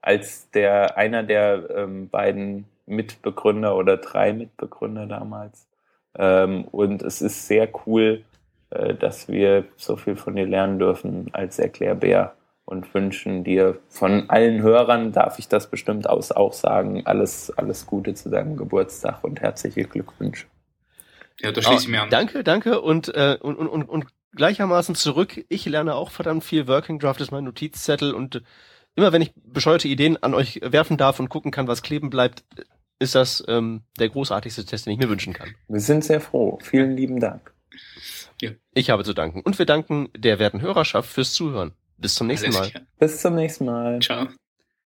C: als der einer der ähm, beiden Mitbegründer oder drei Mitbegründer damals. Ähm, und es ist sehr cool, äh, dass wir so viel von dir lernen dürfen als Erklärbär und wünschen dir von allen Hörern, darf ich das bestimmt aus auch sagen, alles, alles Gute zu deinem Geburtstag und herzliche Glückwünsche.
B: ja, da schließe ich mich
A: Ah,
B: an.
A: Danke, danke und, äh, und, und, und, und gleichermaßen zurück. Ich lerne auch verdammt viel. Working Draft ist mein Notizzettel und immer wenn ich bescheuerte Ideen an euch werfen darf und gucken kann, was kleben bleibt, ist das ähm, der großartigste Test, den ich mir wünschen kann.
C: Wir sind sehr froh. Vielen lieben Dank.
A: Ich habe zu danken. Und wir danken der werten Hörerschaft fürs Zuhören. Bis zum nächsten Mal.
C: Bis zum nächsten Mal.
B: Ciao.